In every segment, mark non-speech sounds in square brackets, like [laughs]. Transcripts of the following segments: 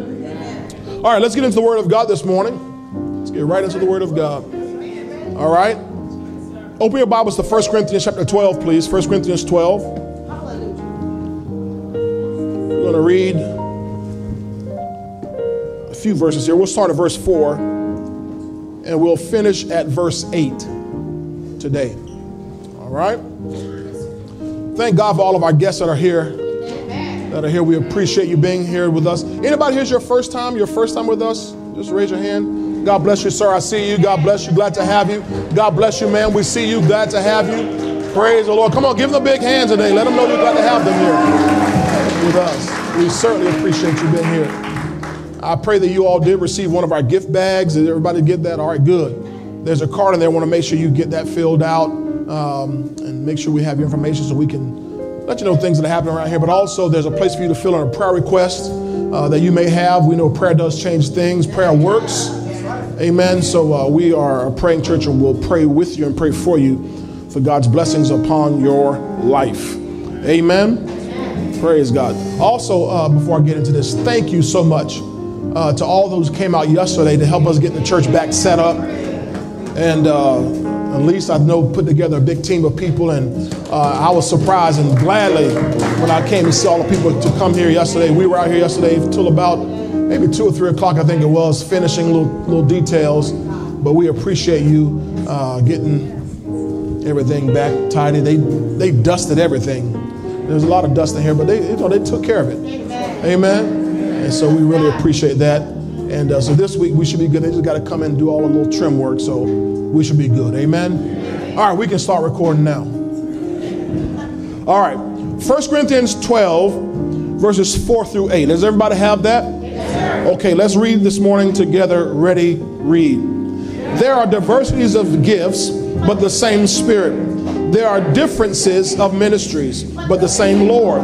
Amen? All right, let's get into the Word of God this morning. Let's get right into the Word of God. All right? Open your Bibles to 1 Corinthians chapter 12, please. 1 Corinthians 12. We're going to read a few verses here. We'll start at verse 4 and we'll finish at verse 8 today. All right? Thank God for all of our guests that are here. That are here. We appreciate you being here with us. Anybody here's your first time? Your first time with us? Just raise your hand. God bless you, sir. I see you. God bless you. Glad to have you. God bless you, man. We see you. Glad to have you. Praise the Lord. Come on, give them a big hand today. Let them know we're glad to have them here with us. We certainly appreciate you being here. I pray that you all did receive one of our gift bags. Did everybody get that? All right, good. There's a card in there. I want to make sure you get that filled out um, and make sure we have your information so we can let you know things that happen around here. But also, there's a place for you to fill in a prayer request uh, that you may have. We know prayer does change things, prayer works. Amen. So uh, we are a praying church and we'll pray with you and pray for you for God's blessings upon your life. Amen. Praise God. Also, uh, before I get into this, thank you so much uh, to all those who came out yesterday to help us get the church back set up. And uh, at least I know put together a big team of people, and uh, I was surprised and gladly when I came to see all the people to come here yesterday. We were out here yesterday till about maybe two or three o'clock, I think it was, finishing little little details. But we appreciate you uh, getting everything back tidy. They they dusted everything. There's a lot of dust in here, but they you know they took care of it. Amen. And so we really appreciate that. And uh, so this week we should be good. They just got to come in and do all the little trim work. So we should be good. Amen. All right, we can start recording now. All right. 1 Corinthians 12, verses 4 through 8. Does everybody have that? Okay, let's read this morning together. Ready, read. There are diversities of gifts, but the same Spirit. There are differences of ministries, but the same Lord.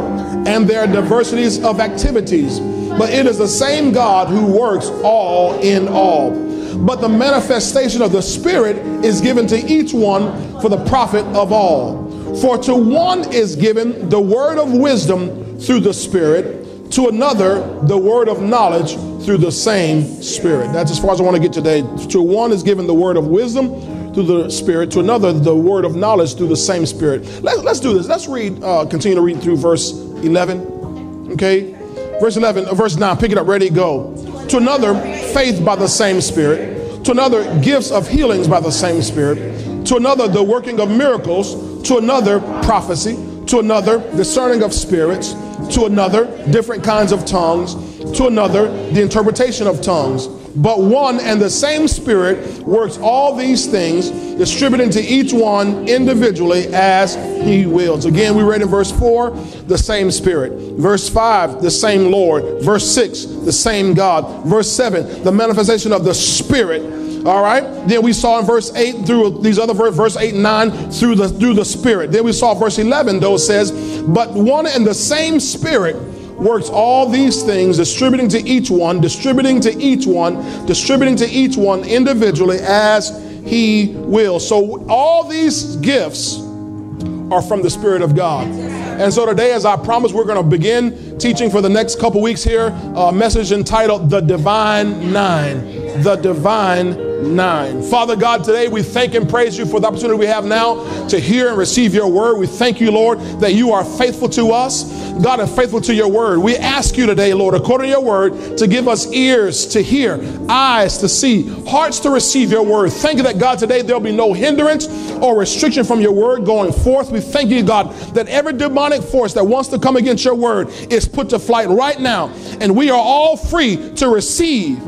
And there are diversities of activities, but it is the same God who works all in all. But the manifestation of the Spirit is given to each one for the profit of all. For to one is given the word of wisdom through the Spirit, to another the word of knowledge through the same Spirit. That's as far as I want to get today. To one is given the word of wisdom through the Spirit, to another the word of knowledge through the same Spirit. Let, us do this. Let's read, uh, continue to read through verse 11. Okay? Verse 11, uh, verse 9, pick it up, ready, go. To another, faith by the same Spirit. To another, gifts of healings by the same Spirit. To another, the working of miracles. To another, prophecy. To another, discerning of spirits. To another, different kinds of tongues. To another, the interpretation of tongues. But one and the same Spirit works all these things, distributing to each one individually as He wills. Again, we read in verse 4, the same Spirit. Verse 5, the same Lord. Verse 6, the same God. Verse 7, the manifestation of the Spirit. All right. Then we saw in verse 8 through these other verse, verse 8 and 9 through the through the Spirit. Then we saw verse 11, though, says, But one and the same Spirit works all these things, distributing to each one, distributing to each one, distributing to each one individually as he will. So all these gifts are from the Spirit of God. And so today, as I promised, we're going to begin teaching for the next couple weeks here a message entitled The Divine Nine. The Divine Nine. Father God, today we thank and praise you for the opportunity we have now to hear and receive your word. We thank you, Lord, that you are faithful to us, God, and faithful to your word. We ask you today, Lord, according to your word, to give us ears to hear, eyes to see, hearts to receive your word. Thank you that, God, today there'll be no hindrance or restriction from your word going forth. We thank you, God, that every demonic force that wants to come against your word is put to flight right now. And we are all free to receive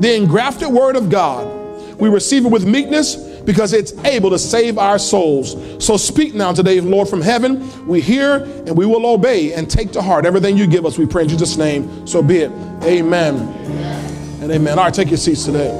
the engrafted word of God we receive it with meekness because it's able to save our souls. So speak now today, Lord, from heaven. We hear and we will obey and take to heart everything you give us. We pray in Jesus' name. So be it. Amen. And amen. All right, take your seats today.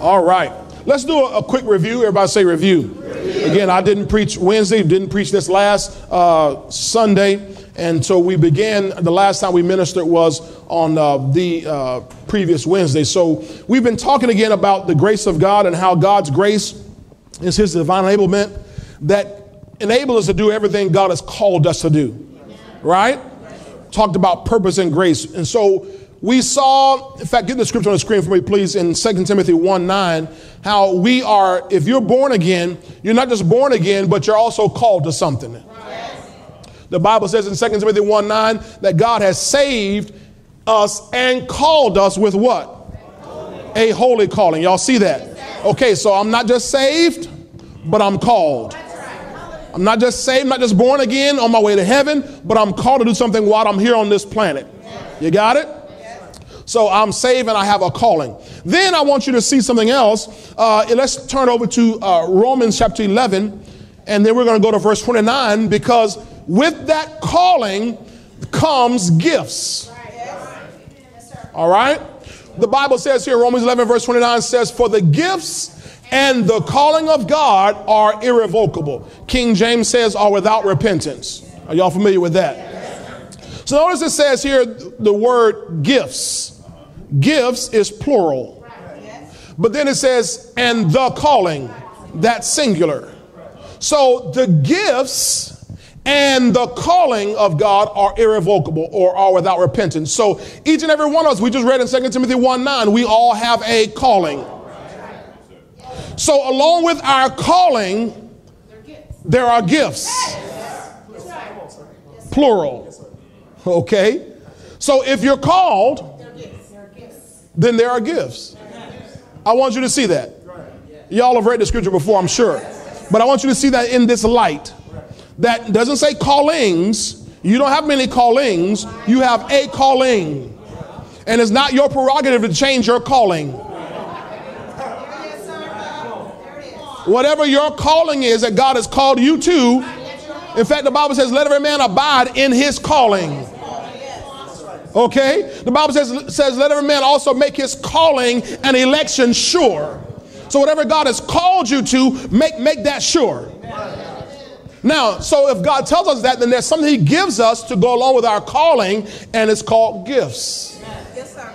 All right. Let's do a, a quick review. Everybody say review. Again, I didn't preach Wednesday, didn't preach this last uh, Sunday. And so we began, the last time we ministered was on uh, the uh, previous Wednesday. So we've been talking again about the grace of God and how God's grace is His divine enablement that enables us to do everything God has called us to do. Right? Talked about purpose and grace. And so we saw, in fact, get the scripture on the screen for me, please, in 2 Timothy 1 9, how we are, if you're born again, you're not just born again, but you're also called to something. The Bible says in 2 Timothy 1 9 that God has saved us and called us with what? A holy calling. Y'all see that? Okay, so I'm not just saved, but I'm called. I'm not just saved, not just born again on my way to heaven, but I'm called to do something while I'm here on this planet. You got it? So I'm saved and I have a calling. Then I want you to see something else. Uh, let's turn over to uh, Romans chapter 11, and then we're going to go to verse 29 because with that calling comes gifts. All right? The Bible says here, Romans 11, verse 29 says, For the gifts and the calling of God are irrevocable. King James says, are without repentance. Are y'all familiar with that? So notice it says here the word gifts. Gifts is plural. But then it says, and the calling, that's singular. So the gifts and the calling of God are irrevocable or are without repentance. So each and every one of us, we just read in 2 Timothy 1 9, we all have a calling. So along with our calling, there are gifts. Plural. Okay? So if you're called, then there are gifts. I want you to see that. Y'all have read the scripture before, I'm sure. But I want you to see that in this light. That doesn't say callings. You don't have many callings, you have a calling. And it's not your prerogative to change your calling. Whatever your calling is that God has called you to, in fact, the Bible says, let every man abide in his calling. Okay? The Bible says, says, let every man also make his calling and election sure. So whatever God has called you to, make, make that sure. Now, so if God tells us that, then there's something He gives us to go along with our calling, and it's called gifts. Yes, sir.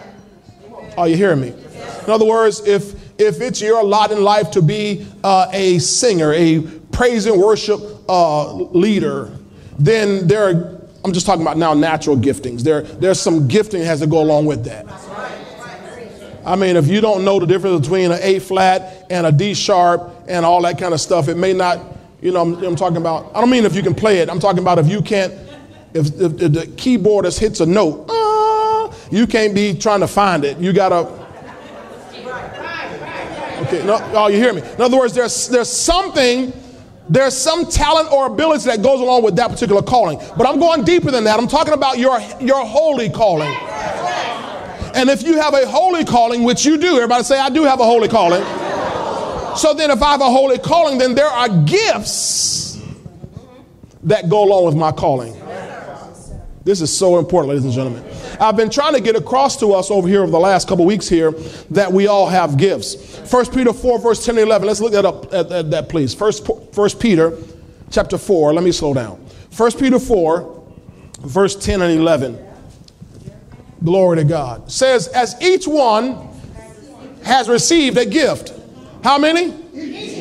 Are you hearing me? In other words, if if it's your lot in life to be uh, a singer, a praise and worship uh, leader, then there are I'm just talking about now natural giftings. There, there's some gifting has to go along with that. I mean, if you don't know the difference between an A flat and a D sharp and all that kind of stuff, it may not, you know, I'm, I'm talking about, I don't mean if you can play it, I'm talking about if you can't, if, if, if the keyboardist hits a note, uh, you can't be trying to find it. You got to, okay, no, oh, you hear me? In other words, there's, there's something there's some talent or ability that goes along with that particular calling. But I'm going deeper than that. I'm talking about your, your holy calling. And if you have a holy calling, which you do, everybody say, I do have a holy calling. So then, if I have a holy calling, then there are gifts that go along with my calling. This is so important, ladies and gentlemen. I've been trying to get across to us over here over the last couple weeks here that we all have gifts. 1 Peter 4, verse 10 and 11. Let's look that up at, at that, please. First, First Peter chapter 4. Let me slow down. 1 Peter 4, verse 10 and 11. Glory to God. Says, as each one has received a gift. How many?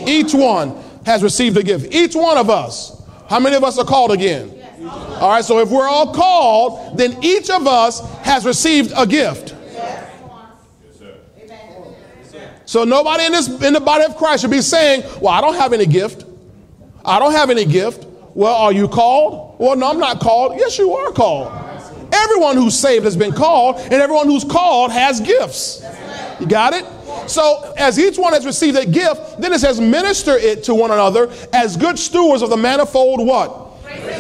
Each one has received a gift. Each one of us. How many of us are called again? All right, so if we're all called, then each of us has received a gift. So nobody in this in the body of Christ should be saying, "Well, I don't have any gift. I don't have any gift." Well, are you called? Well, no, I'm not called. Yes, you are called. Everyone who's saved has been called, and everyone who's called has gifts. You got it? So, as each one has received a gift, then it says, minister it to one another as good stewards of the manifold what?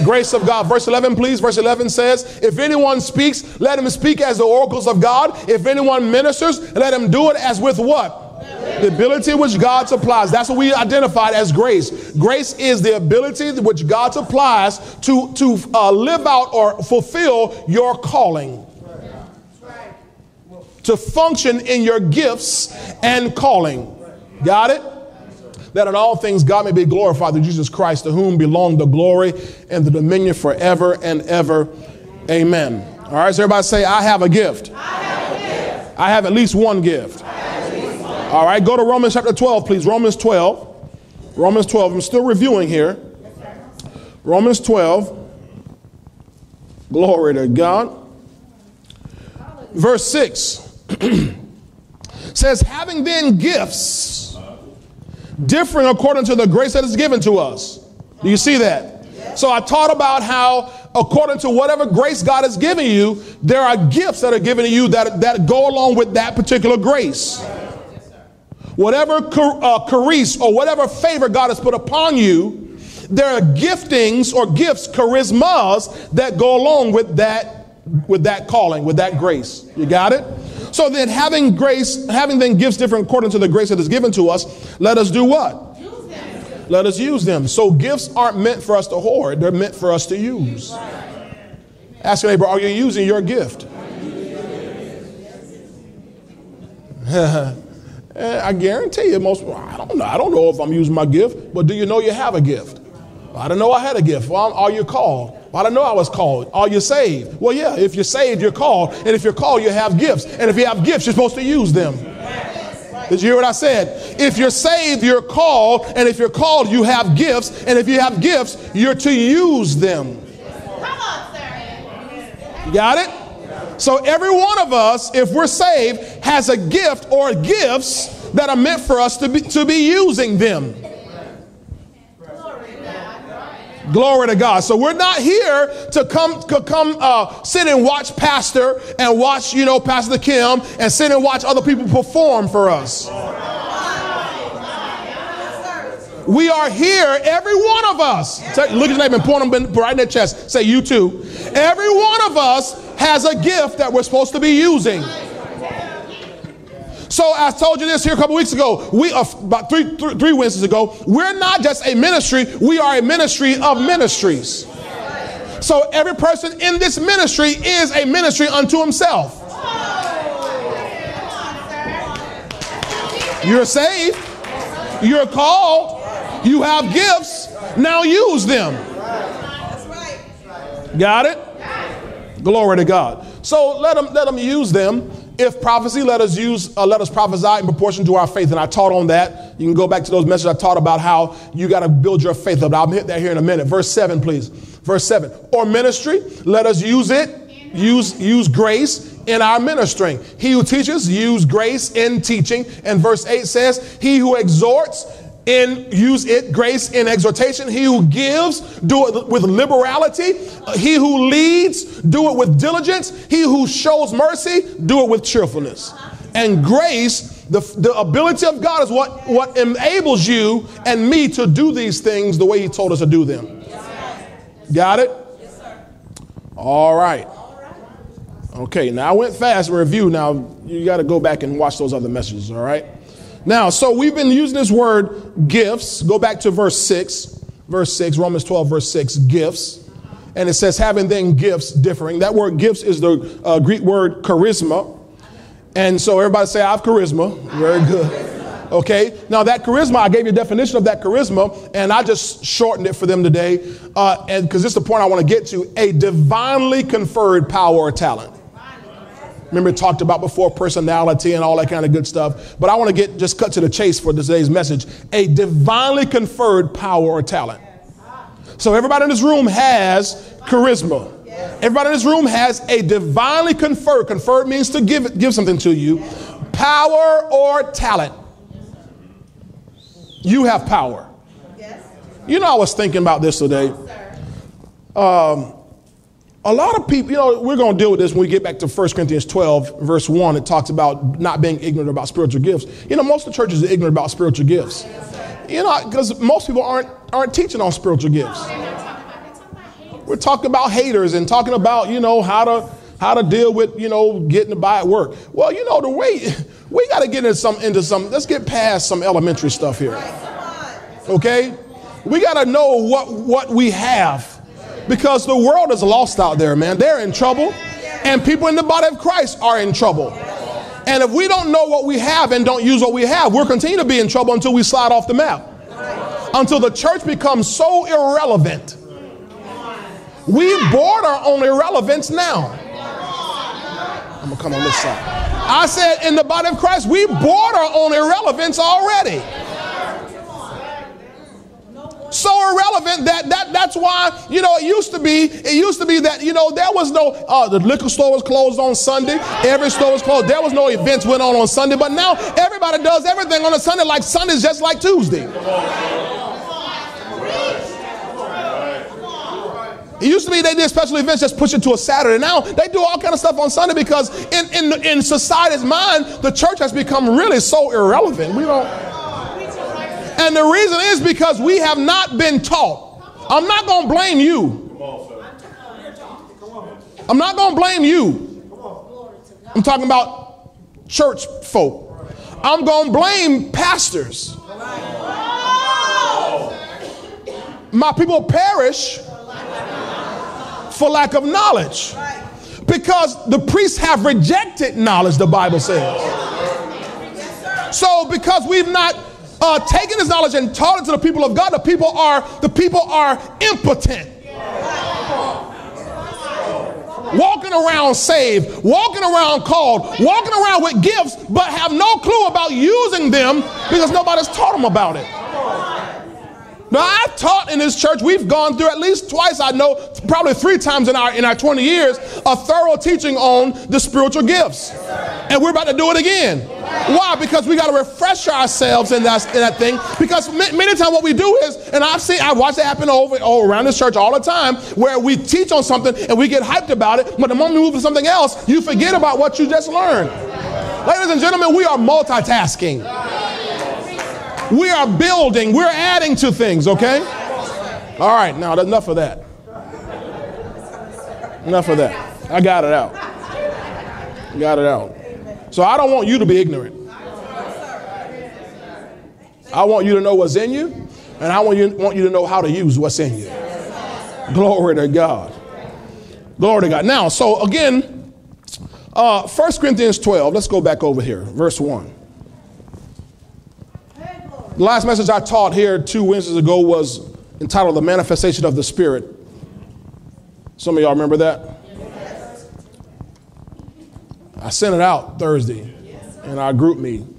Grace of God. Verse 11, please. Verse 11 says, If anyone speaks, let him speak as the oracles of God. If anyone ministers, let him do it as with what? The ability which God supplies. That's what we identified as grace. Grace is the ability which God supplies to, to uh, live out or fulfill your calling. To function in your gifts and calling. Got it? that in all things God may be glorified through Jesus Christ, to whom belong the glory and the dominion forever and ever. Amen. All right, so everybody say, I have a gift. I have, a gift. I have at least one gift. Least one. All right, go to Romans chapter 12, please. Romans 12. Romans 12. I'm still reviewing here. Romans 12. Glory to God. verse 6 [clears throat] says, Having then gifts differing according to the grace that is given to us. Do you see that? So I taught about how, according to whatever grace God has given you, there are gifts that are given to you that, that go along with that particular grace. Whatever uh, charis or whatever favor God has put upon you, there are giftings or gifts, charismas that go along with that with that calling, with that grace. You got it? So then having grace, having then gifts different according to the grace that is given to us, let us do what? Let us use them. So gifts aren't meant for us to hoard, they're meant for us to use. Ask your neighbor, are you using your gift? [laughs] Eh, I guarantee you, most I don't know. I don't know if I'm using my gift, but do you know you have a gift? I don't know I had a gift. Well, are you called? Well, I don't know I was called. Are you saved? Well, yeah, if you're saved, you're called. And if you're called, you have gifts. And if you have gifts, you're supposed to use them. Did you hear what I said? If you're saved, you're called. And if you're called, you have gifts. And if you have gifts, you're to use them. Come on, sir. You got it? So every one of us, if we're saved, has a gift or gifts that are meant for us to be, to be using them. Glory to God. So we're not here to come to come uh, sit and watch Pastor and watch, you know, Pastor Kim and sit and watch other people perform for us. We are here, every one of us. Look at your name and point them right in their chest. Say, you too. Every one of us has a gift that we're supposed to be using. So I told you this here a couple weeks ago. We uh, about three, three, three Wednesdays ago. We're not just a ministry. We are a ministry of ministries. So every person in this ministry is a ministry unto himself. You're saved. You're called. You have gifts. Now use them. Got it? Glory to God. So let them let them use them. If prophecy, let us use uh, let us prophesy in proportion to our faith. And I taught on that. You can go back to those messages I taught about how you got to build your faith up. I'll hit that here in a minute. Verse seven, please. Verse seven. Or ministry, let us use it. Use use grace in our ministering. He who teaches, use grace in teaching. And verse 8 says, He who exhorts, in use it grace in exhortation. He who gives do it with liberality. Uh, he who leads do it with diligence. He who shows mercy do it with cheerfulness. And grace the, the ability of god is what what enables you and me to do these things the way he told us to do them. Got it? Yes, sir. all right. Okay now i went fast review. Now you got to go back and watch those other messages all right now, so we've been using this word gifts. Go back to verse 6. Verse 6, Romans 12, verse 6, gifts. And it says, having then gifts differing. That word gifts is the uh, Greek word charisma. And so everybody say, I have charisma. Very good. Okay. Now that charisma, I gave you a definition of that charisma, and I just shortened it for them today. Uh, and because this is the point I want to get to a divinely conferred power or talent. Remember, talked about before personality and all that kind of good stuff. But I want to get just cut to the chase for today's message a divinely conferred power or talent. So, everybody in this room has charisma. Everybody in this room has a divinely conferred. Conferred means to give, give something to you. Power or talent. You have power. You know, I was thinking about this today. Um, a lot of people, you know, we're going to deal with this when we get back to 1 Corinthians 12, verse 1. It talks about not being ignorant about spiritual gifts. You know, most of the churches are ignorant about spiritual gifts. You know, because most people aren't, aren't teaching on spiritual gifts. We're talking about haters and talking about, you know, how to how to deal with, you know, getting by at work. Well, you know, the way [laughs] we got to get into some into some, let's get past some elementary stuff here. Okay? We got to know what what we have because the world is lost out there, man. They're in trouble, and people in the body of Christ are in trouble. And if we don't know what we have and don't use what we have, we'll continue to be in trouble until we slide off the map. Until the church becomes so irrelevant. We border on irrelevance now. I'm gonna come on this side. I said in the body of Christ, we border on irrelevance already. So irrelevant that, that that's why you know it used to be it used to be that you know there was no uh, the liquor store was closed on Sunday every store was closed there was no events went on on Sunday but now everybody does everything on a Sunday like Sunday's just like Tuesday. It used to be they did special events, just push it to a Saturday. Now they do all kind of stuff on Sunday because in, in, in society's mind, the church has become really so irrelevant. We don't. And the reason is because we have not been taught. I'm not going to blame you. I'm not going to blame you. I'm talking about church folk. I'm going to blame pastors. My people perish for lack of knowledge. Because the priests have rejected knowledge, the Bible says. So because we've not uh, taken this knowledge and taught it to the people of God, the people are the people are impotent. Walking around saved, walking around called, walking around with gifts, but have no clue about using them because nobody's taught them about it. Now I've taught in this church, we've gone through at least twice, I know, probably three times in our in our 20 years, a thorough teaching on the spiritual gifts. And we're about to do it again. Why? Because we got to refresh ourselves in that, in that thing. Because many times what we do is, and I've seen, I've watched it happen over, over around this church all the time, where we teach on something and we get hyped about it, but the moment we move to something else, you forget about what you just learned. Ladies and gentlemen, we are multitasking. We are building, we're adding to things, okay? All right, now enough of that. Enough of that. I got it out. Got it out. So I don't want you to be ignorant. I want you to know what's in you, and I want you, want you to know how to use what's in you. Glory to God. Glory to God. Now, so again, uh, 1 Corinthians 12, let's go back over here, verse 1. The last message I taught here two Wednesdays ago was entitled The Manifestation of the Spirit. Some of y'all remember that? I sent it out Thursday in our group meeting.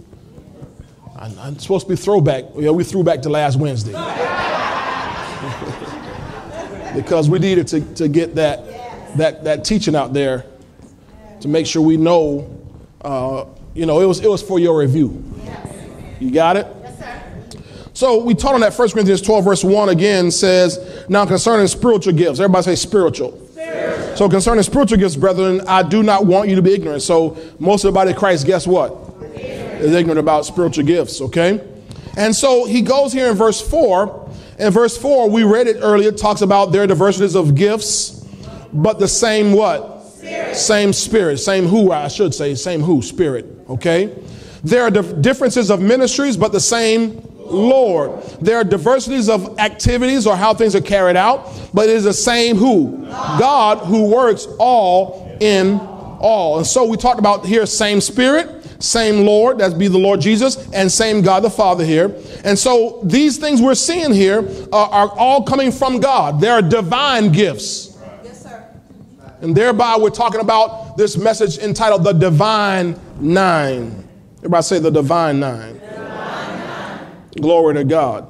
I'm supposed to be throwback. Yeah, we threw back to last Wednesday. [laughs] because we needed to, to get that, that, that teaching out there to make sure we know, uh, you know, it was, it was for your review. You got it? So we taught on that 1 Corinthians 12, verse 1 again says, Now concerning spiritual gifts, everybody say spiritual. So concerning spiritual gifts, brethren, I do not want you to be ignorant. So most of the body of Christ, guess what? Is ignorant about spiritual gifts, okay? And so he goes here in verse 4. In verse 4, we read it earlier, talks about their diversities of gifts, but the same what? Spirit. Same spirit, same who, I should say, same who, spirit, okay? There are differences of ministries, but the same Lord. There are diversities of activities or how things are carried out, but it is the same who? God who works all in all. And so we talked about here same spirit, same Lord, that be the Lord Jesus, and same God the Father here. And so these things we're seeing here are, are all coming from God. They are divine gifts. Yes, sir. And thereby we're talking about this message entitled The Divine Nine. Everybody say the Divine Nine. Glory to God.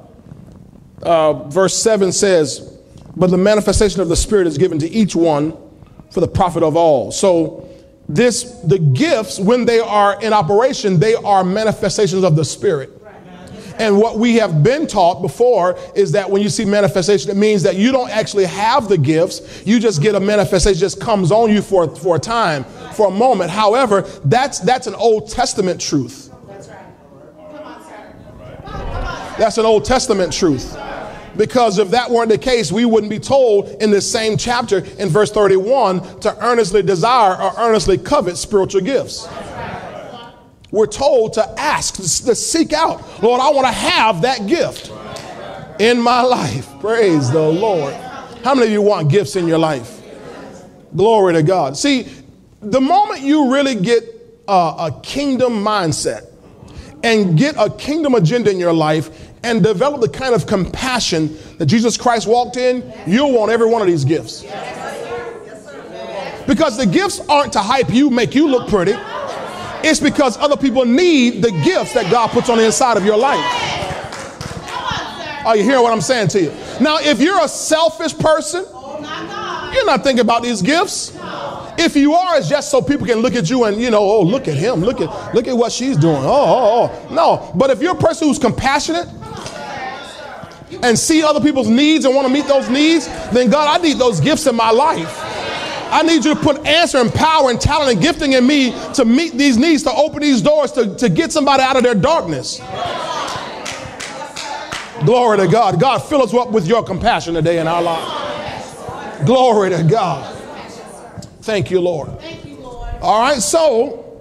Uh, verse 7 says, But the manifestation of the Spirit is given to each one for the profit of all. So, this, the gifts, when they are in operation, they are manifestations of the Spirit. And what we have been taught before is that when you see manifestation, it means that you don't actually have the gifts. You just get a manifestation, just comes on you for, for a time, for a moment. However, that's, that's an Old Testament truth. That's an Old Testament truth. Because if that weren't the case, we wouldn't be told in this same chapter in verse 31 to earnestly desire or earnestly covet spiritual gifts. We're told to ask, to seek out, Lord, I want to have that gift in my life. Praise the Lord. How many of you want gifts in your life? Glory to God. See, the moment you really get a, a kingdom mindset and get a kingdom agenda in your life, and develop the kind of compassion that Jesus Christ walked in, you'll want every one of these gifts. Because the gifts aren't to hype you, make you look pretty. It's because other people need the gifts that God puts on the inside of your life. Are you hearing what I'm saying to you? Now, if you're a selfish person, you're not thinking about these gifts. If you are, it's just so people can look at you and you know, oh, look at him, look at look at what she's doing. Oh, oh, oh. no. But if you're a person who's compassionate and see other people's needs and want to meet those needs, then God, I need those gifts in my life. I need you to put answer and power and talent and gifting in me to meet these needs, to open these doors, to, to get somebody out of their darkness. Glory to God. God, fill us up with your compassion today in our life. Glory to God. Thank you, Lord. All right, so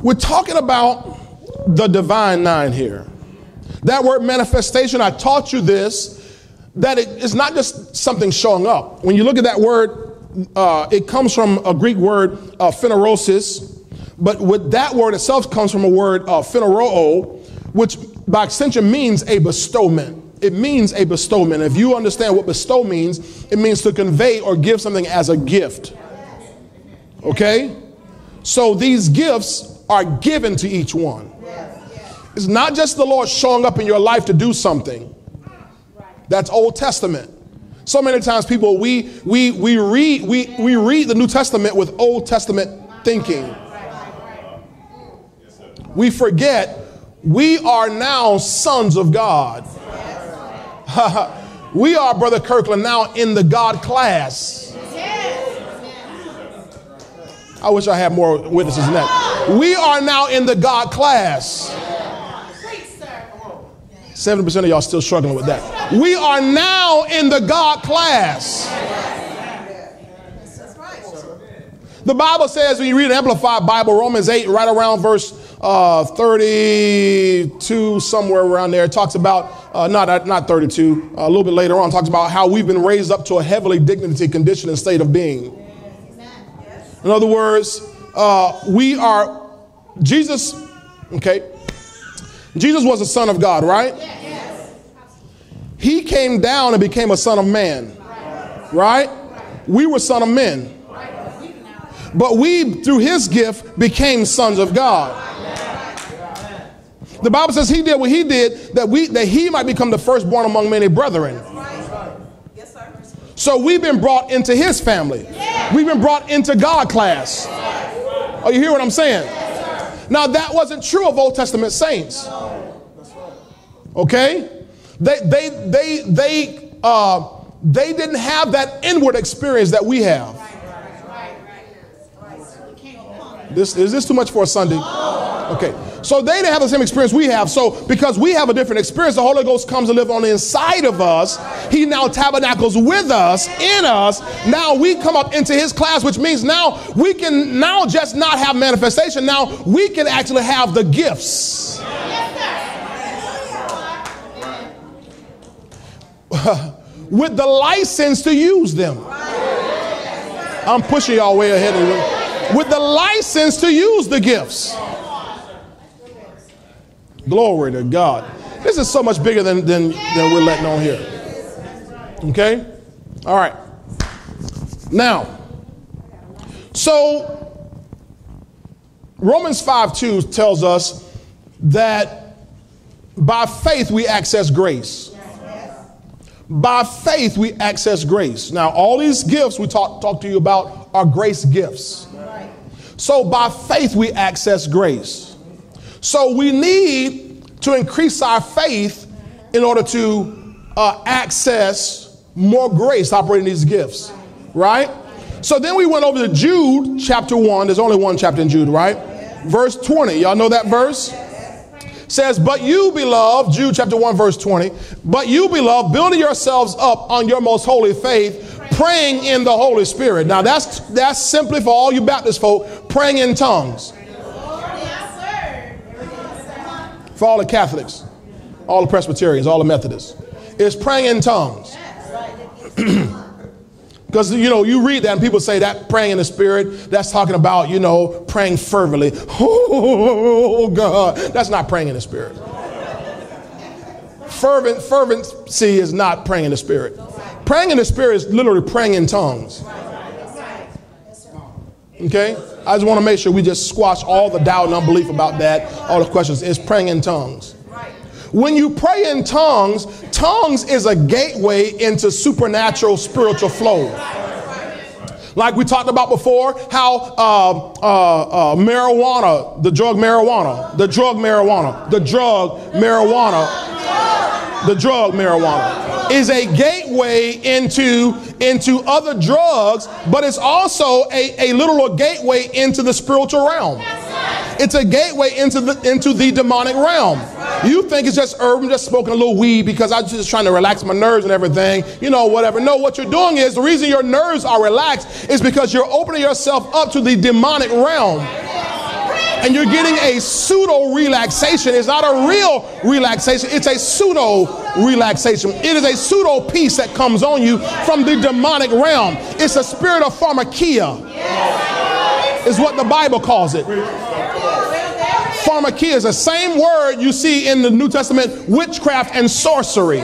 we're talking about the divine nine here. That word manifestation, I taught you this, that it is not just something showing up. When you look at that word, uh, it comes from a Greek word, uh, but with that word itself comes from a word, uh, which by extension means a bestowment. It means a bestowment. If you understand what bestow means, it means to convey or give something as a gift. Okay? So these gifts are given to each one. It's not just the Lord showing up in your life to do something. That's Old Testament. So many times people we we we read we, we read the New Testament with Old Testament thinking. We forget we are now sons of God. [laughs] we are, Brother Kirkland, now in the God class. I wish I had more witnesses than that. We are now in the God class. 70% of y'all still struggling with that. We are now in the God class. The Bible says when you read an Amplified Bible, Romans 8, right around verse uh, 32, somewhere around there, talks about, uh, not, not 32, a little bit later on, talks about how we've been raised up to a heavenly dignity, condition, and state of being. In other words, uh, we are, Jesus, okay, Jesus was a son of God, right? Yes. He came down and became a son of man, right? We were son of men. But we, through his gift, became sons of God. The Bible says he did what he did that we that he might become the firstborn among many brethren. So we've been brought into his family. We've been brought into God class. Oh, you hear what I'm saying? Now that wasn't true of Old Testament saints. Okay? They they they they uh they didn't have that inward experience that we have. This is this too much for a Sunday? Okay. So they didn't have the same experience we have. So because we have a different experience, the Holy Ghost comes to live on the inside of us. He now tabernacles with us, in us. Now we come up into his class, which means now we can now just not have manifestation. Now we can actually have the gifts. [laughs] with the license to use them. I'm pushing y'all way ahead of you. With the license to use the gifts. Glory to God. This is so much bigger than, than, than we're letting on here. Okay? All right. Now, so Romans 5 2 tells us that by faith we access grace. By faith we access grace. Now, all these gifts we talk, talk to you about are grace gifts. So by faith we access grace. So we need to increase our faith in order to uh, access more grace operating these gifts, right? So then we went over to Jude chapter 1. There's only one chapter in Jude, right? Verse 20. Y'all know that verse? Says, But you, beloved, Jude chapter 1, verse 20, but you, beloved, building yourselves up on your most holy faith, praying in the Holy Spirit. Now that's that's simply for all you Baptist folk, praying in tongues. For all the Catholics, all the Presbyterians, all the Methodists. It's praying in tongues. [clears throat] Because, you know, you read that and people say that praying in the Spirit, that's talking about, you know, praying fervently. [laughs] Oh, God. That's not praying in the Spirit. Fervent, fervency is not praying in the Spirit. Praying in the Spirit is literally praying in tongues. Okay? I just want to make sure we just squash all the doubt and unbelief about that, all the questions. It's praying in tongues. When you pray in tongues, tongues is a gateway into supernatural spiritual flow. Like we talked about before, how uh, uh, uh, marijuana, the drug marijuana, the drug marijuana, the drug marijuana, the drug marijuana is a gateway into, into other drugs, but it's also a, a little gateway into the spiritual realm. It's a gateway into the into the demonic realm. You think it's just herb, I'm just smoking a little weed because I'm just trying to relax my nerves and everything, you know, whatever. No, what you're doing is the reason your nerves are relaxed is because you're opening yourself up to the demonic realm. And you're getting a pseudo relaxation. It's not a real relaxation, it's a pseudo relaxation. It is a pseudo peace that comes on you from the demonic realm. It's a spirit of pharmakeia, is what the Bible calls it. Pharmakeia is the same word you see in the New Testament witchcraft and sorcery.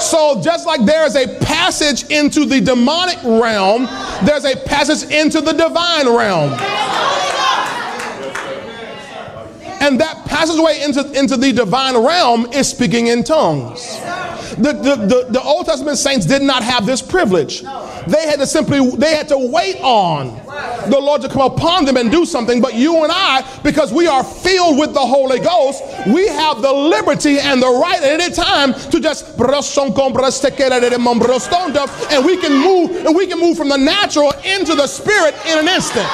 So, just like there is a passage into the demonic realm, there's a passage into the divine realm. And that passageway into, into the divine realm is speaking in tongues. The, the, the, the Old Testament saints did not have this privilege. They had to simply, they had to wait on the Lord to come upon them and do something. But you and I, because we are filled with the Holy Ghost, we have the liberty and the right at any time to just and we can move and we can move from the natural into the spirit in an instant.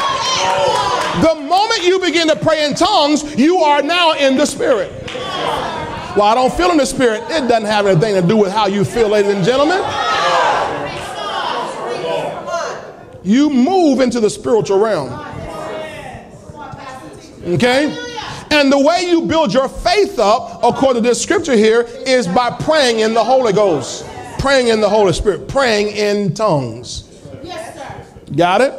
The moment you begin to pray in tongues, you are now in the spirit. Well, I don't feel in the spirit. It doesn't have anything to do with how you feel, ladies and gentlemen. You move into the spiritual realm. Okay? And the way you build your faith up, according to this scripture here, is by praying in the Holy Ghost, praying in the Holy Spirit, praying in tongues. Yes, sir. Got it?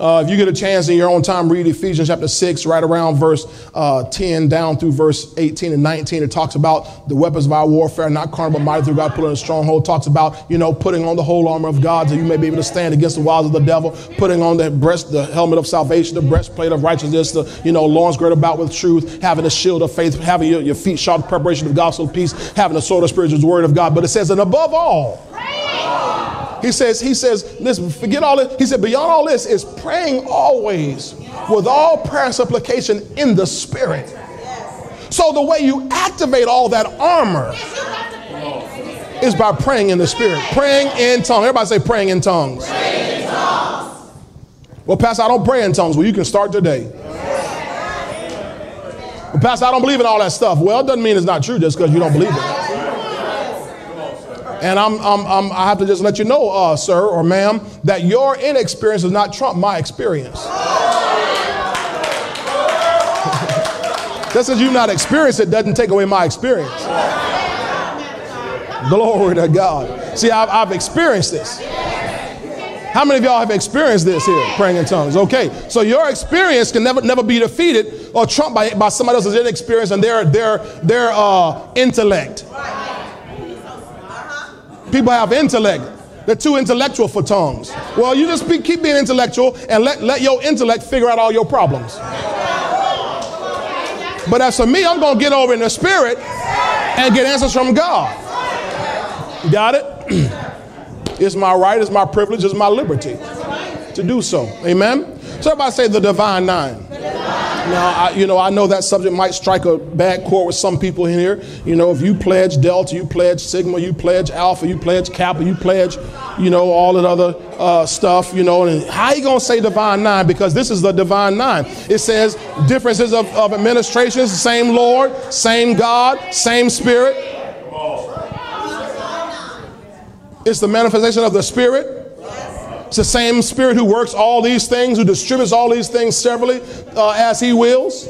Uh, if you get a chance in your own time, read Ephesians chapter 6, right around verse uh, 10 down through verse 18 and 19. It talks about the weapons of our warfare, not carnal, but mighty through God, putting a stronghold. Talks about, you know, putting on the whole armor of God so you may be able to stand against the wiles of the devil, putting on the breast, the helmet of salvation, the breastplate of righteousness, the, you know, loins girded about with truth, having a shield of faith, having your, your feet shod preparation of gospel peace, having a sword of spiritual word of God. But it says, and above all, he says, he says, listen, forget all this. He said, beyond all this is praying always with all prayer supplication in the spirit. So the way you activate all that armor is by praying in the spirit, praying in tongues. Everybody say praying in tongues. Praying in tongues. Well, Pastor, I don't pray in tongues. Well, you can start today. Well, Pastor, I don't believe in all that stuff. Well, it doesn't mean it's not true just because you don't believe it. And I'm, I'm, I'm, i have to just let you know, uh, sir or ma'am, that your inexperience does not trump my experience. [laughs] just as you've not experienced it doesn't take away my experience. Glory to God. See, I've, I've experienced this. How many of y'all have experienced this here, praying in tongues? Okay, so your experience can never never be defeated or trumped by, by somebody else's inexperience and their their their uh, intellect. People have intellect. They're too intellectual for tongues. Well, you just be, keep being intellectual and let, let your intellect figure out all your problems. But as for me, I'm going to get over in the spirit and get answers from God. Got it? [clears throat] it's my right, it's my privilege, it's my liberty to do so. Amen? So everybody say the divine nine. Now, I, you know, I know that subject might strike a bad chord with some people in here. You know, if you pledge Delta, you pledge Sigma, you pledge Alpha, you pledge Kappa, you pledge, you know, all that other uh, stuff, you know, and how you going to say divine nine? Because this is the divine nine. It says differences of, of administrations, same Lord, same God, same Spirit. It's the manifestation of the Spirit. It's the same Spirit who works all these things, who distributes all these things severally uh, as He wills.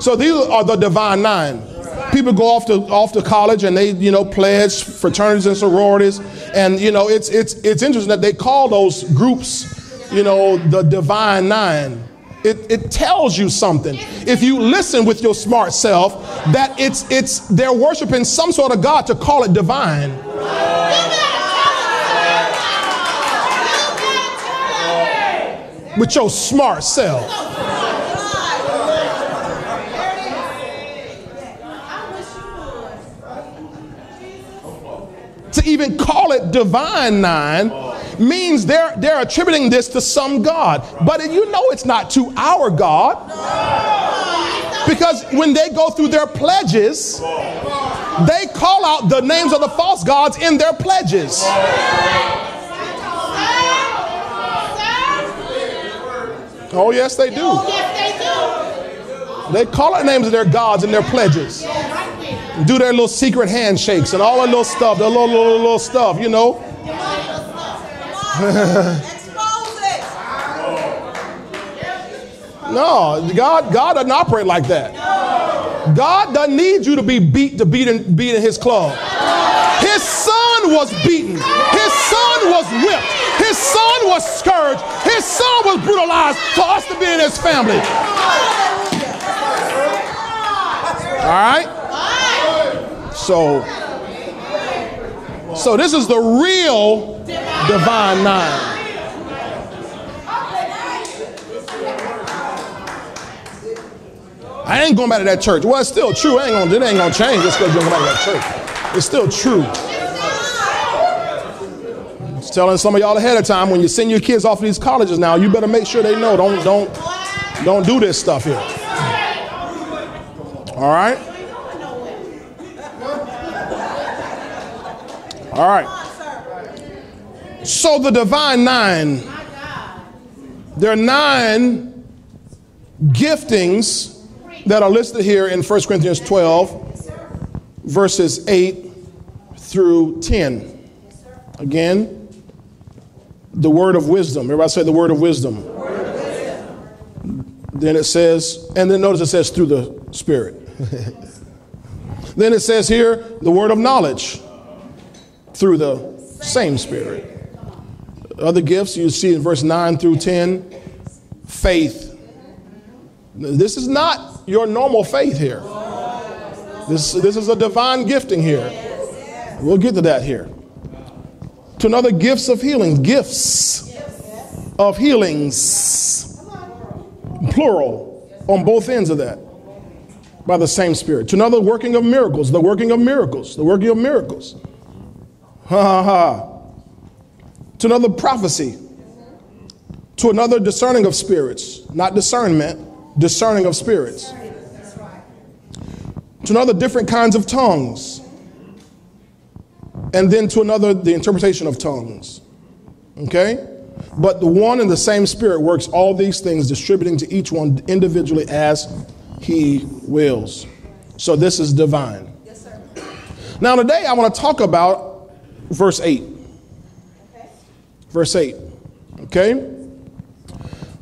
So these are the divine nine. People go off to off to college and they you know pledge fraternities and sororities, and you know it's it's it's interesting that they call those groups, you know, the divine nine. It, it tells you something. If you listen with your smart self, that it's it's they're worshiping some sort of God to call it divine. with your smart self. To even call it divine nine means they're, they're attributing this to some God. But you know it's not to our God. Because when they go through their pledges, they call out the names of the false gods in their pledges. Oh, oh, yes, they do. They call out names of their gods and their pledges. Do their little secret handshakes and all that little stuff, their little, little, little stuff, you know. [laughs] no, God, God doesn't operate like that. God doesn't need you to be beat to beat in, beat in his club. His son was beaten. His son was whipped. His son was scourged. His son was brutalized for us to be in his family. All right? So, so this is the real divine nine. I ain't going back to that church. Well, it's still true. Ain't gonna, it ain't gonna change just because you don't go back to that church. It's still true. Telling some of y'all ahead of time when you send your kids off to these colleges now, you better make sure they know. Don't don't don't do this stuff here. All right. All right. So the divine nine, there are nine giftings that are listed here in 1 Corinthians 12, verses 8 through 10. Again, the word of wisdom. Everybody say the word of wisdom. Then it says, and then notice it says through the Spirit. [laughs] then it says here, the word of knowledge through the same Spirit. Other gifts you see in verse 9 through 10 faith. This is not your normal faith here. This, this is a divine gifting here. We'll get to that here. To another, gifts of healing. Gifts of healings. Plural on both ends of that by the same Spirit. To another, working of miracles. The working of miracles. The working of miracles. Ha ha ha. To another, prophecy. To another, discerning of spirits. Not discernment discerning of spirits. To another, different kinds of tongues. And then to another, the interpretation of tongues. Okay? But the one and the same Spirit works all these things, distributing to each one individually as he wills. So this is divine. Yes, sir. Now, today I want to talk about verse 8. Okay. Verse 8. Okay?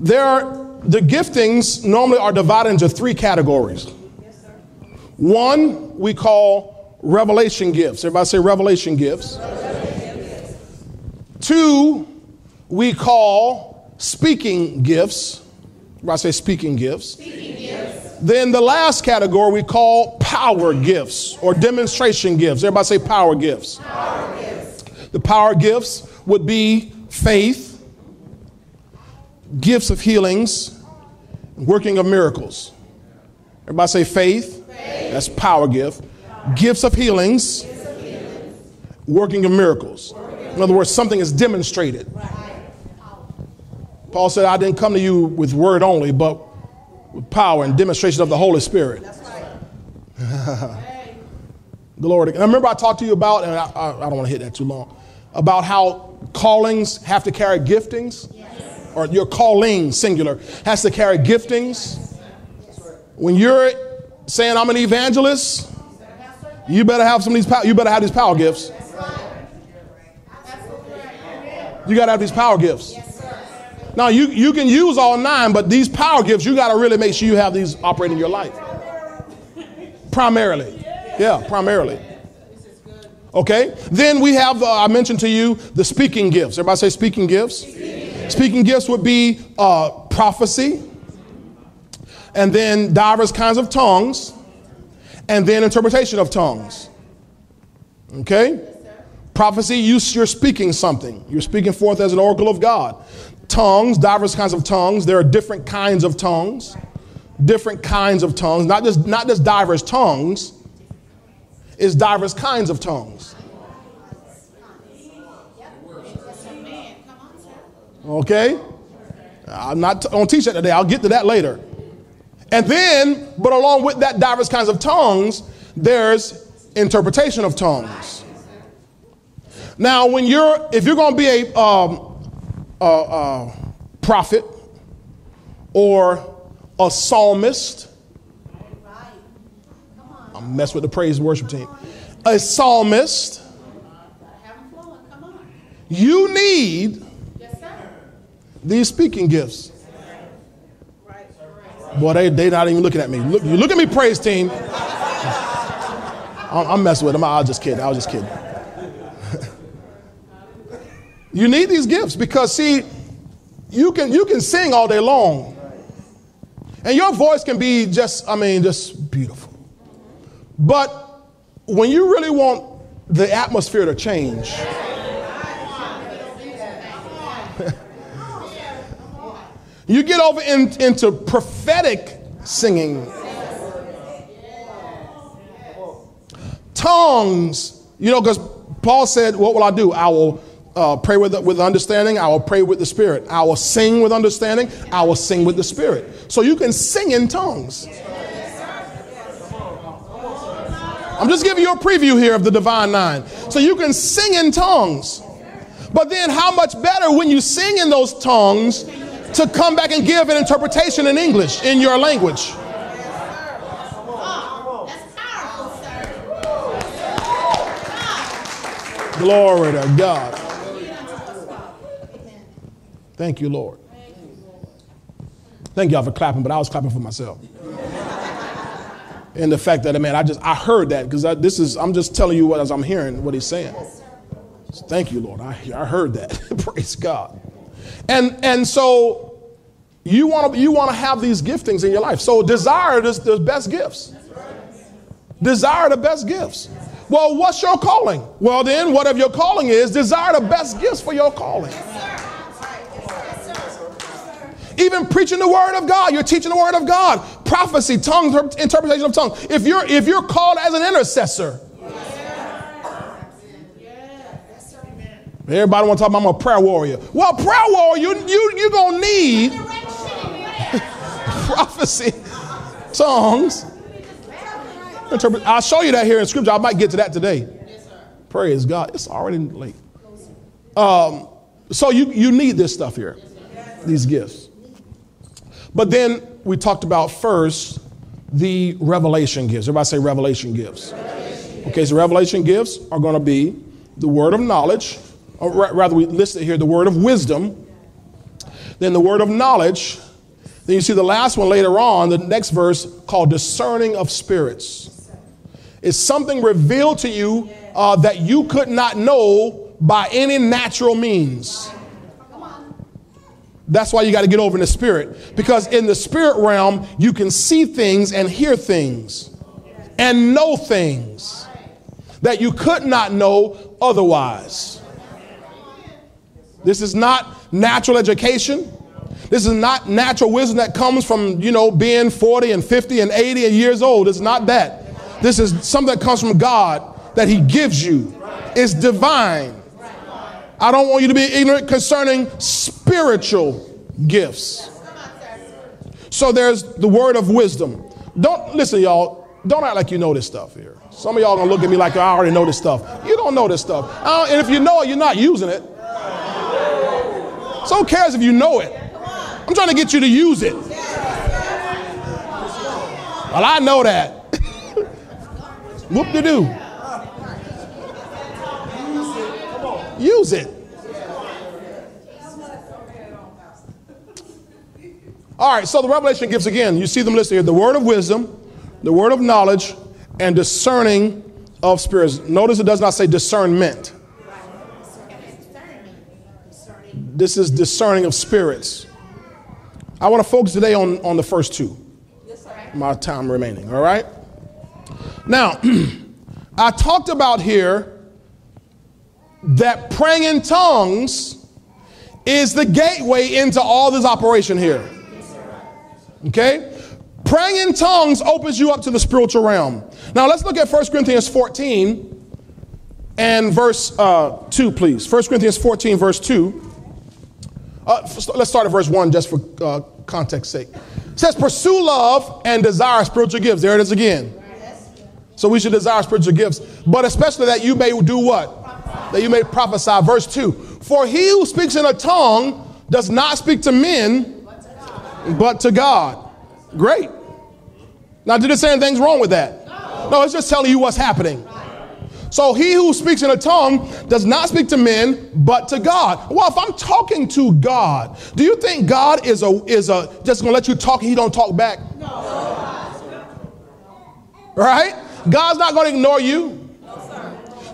There are the giftings normally are divided into three categories. Yes, sir. One we call revelation gifts. Everybody say revelation gifts. Revelation Two we call speaking gifts. Everybody say speaking gifts. speaking gifts. Then the last category we call power gifts or demonstration gifts. Everybody say power gifts. Power gifts. The power gifts would be faith gifts of healings, working of miracles. Everybody say faith. faith. That's power gift. Gifts of healings, Gifts of healings. working of miracles. In other words, something is demonstrated. Paul said, I didn't come to you with word only, but with power and demonstration of the Holy Spirit. That's right. Glory to God. I remember I talked to you about, and I, I, I don't want to hit that too long, about how callings have to carry giftings or your calling, singular, has to carry giftings. When you're saying I'm an evangelist, you better have some of these. power, You better have these power gifts. You got to have these power gifts. Now you you can use all nine, but these power gifts you got to really make sure you have these operating in your life. Primarily, yeah, primarily. Okay. Then we have uh, I mentioned to you the speaking gifts. Everybody say speaking gifts. Speaking gifts would be uh, prophecy, and then divers kinds of tongues, and then interpretation of tongues. Okay? Prophecy, you, you're speaking something. You're speaking forth as an oracle of God. Tongues, diverse kinds of tongues. There are different kinds of tongues. Different kinds of tongues. Not just, not just diverse tongues, it's diverse kinds of tongues. Okay? I'm not, going to teach that today. I'll get to that later. And then, but along with that diverse kinds of tongues, there's interpretation of tongues. Now, when you're, if you're going to be a, um, a, a prophet or a psalmist, I'm mess with the praise worship team. A psalmist, you need these speaking gifts. Boy, they they not even looking at me. Look, you look at me, praise team. I'm, I'm messing with them. I was just kidding. I was just kidding. [laughs] you need these gifts because see, you can you can sing all day long, and your voice can be just I mean just beautiful. But when you really want the atmosphere to change. You get over in, into prophetic singing. Tongues, you know, because Paul said, What will I do? I will uh, pray with, with understanding. I will pray with the Spirit. I will sing with understanding. I will sing with the Spirit. So you can sing in tongues. I'm just giving you a preview here of the Divine Nine. So you can sing in tongues. But then, how much better when you sing in those tongues to come back and give an interpretation in English in your language. Glory to God. Thank you, Lord. Thank y'all for clapping, but I was clapping for myself. and the fact that, man, I just, I heard that because this is, I'm just telling you what as I'm hearing what he's saying. So thank you, Lord. I, I heard that. [laughs] Praise God. And, and so you want to you want to have these giftings in your life. So desire the, the best gifts. Desire the best gifts. Well, what's your calling? Well, then, whatever your calling is, desire the best gifts for your calling. Even preaching the word of God, you're teaching the word of God. Prophecy, tongues, interpretation of tongues. If you're if you're called as an intercessor, Everybody want to talk about I'm a prayer warrior. Well, prayer warrior, you you you gonna need [laughs] prophecy, tongues. I'll show you that here in scripture. I might get to that today. Praise God. It's already late. Um, so you you need this stuff here, these gifts. But then we talked about first the revelation gifts. Everybody say revelation gifts. Okay, so revelation gifts are going to be the word of knowledge or rather, we listed here the word of wisdom, then the word of knowledge. Then you see the last one later on, the next verse called discerning of spirits. It's something revealed to you uh, that you could not know by any natural means. That's why you got to get over in the spirit. Because in the spirit realm, you can see things and hear things and know things that you could not know otherwise. This is not natural education. This is not natural wisdom that comes from, you know, being 40 and 50 and 80 years old. It's not that. This is something that comes from God that He gives you. It's divine. I don't want you to be ignorant concerning spiritual gifts. So there's the word of wisdom. Don't listen, y'all. Don't act like you know this stuff here. Some of y'all gonna look at me like I already know this stuff. You don't know this stuff. and if you know it, you're not using it. So who cares if you know it? I'm trying to get you to use it. Well, I know that. [laughs] Whoop de doo. Use it. All right, so the revelation gives again. You see them listed here the word of wisdom, the word of knowledge, and discerning of spirits. Notice it does not say discernment. This is discerning of spirits. I want to focus today on, on the first two. Yes, My time remaining, all right? Now, [clears throat] I talked about here that praying in tongues is the gateway into all this operation here. Okay? Praying in tongues opens you up to the spiritual realm. Now let's look at 1 Corinthians 14 and verse uh, 2, please. 1 Corinthians 14, verse 2. Uh, let's start at verse 1 just for uh, context sake. It says, Pursue love and desire spiritual gifts. There it is again. So we should desire spiritual gifts, but especially that you may do what? That you may prophesy. Verse 2 For he who speaks in a tongue does not speak to men, but to God. Great. Now, did it say anything's wrong with that? No, it's just telling you what's happening. So he who speaks in a tongue does not speak to men, but to God. Well, if I'm talking to God, do you think God is a is a just gonna let you talk and he don't talk back? No. Right? God's not gonna ignore you.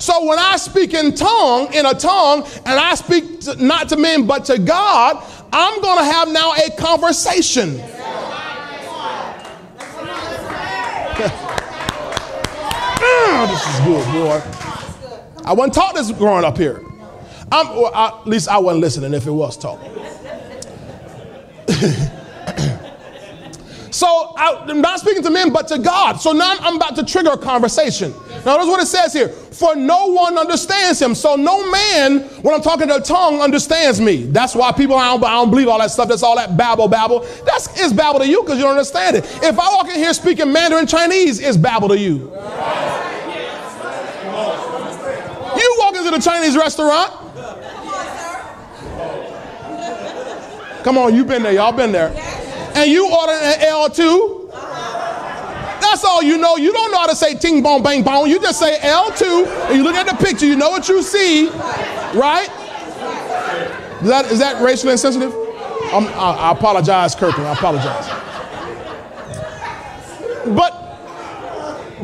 So when I speak in tongue, in a tongue, and I speak to, not to men but to God, I'm gonna have now a conversation. [laughs] this is good, boy. I wasn't taught this growing up here. I'm, I, at least I wasn't listening if it was taught. [laughs] so I, am not speaking to men, but to God. So now I'm about to trigger a conversation. Now, notice what it says here. For no one understands him. So no man, when I'm talking to a tongue, understands me. That's why people, I don't, I don't believe all that stuff. That's all that babble, babble. That's it's babble to you because you don't understand it. If I walk in here speaking Mandarin Chinese, it's babble to you. You walk into the Chinese restaurant. Come on, you've been there. Y'all been there. And you ordered an L2. That's all you know. You don't know how to say ting bong bang bong. You just say L2 and you look at the picture, you know what you see, right? Is that, is that racially insensitive? I, I apologize, Kirkland. I apologize. But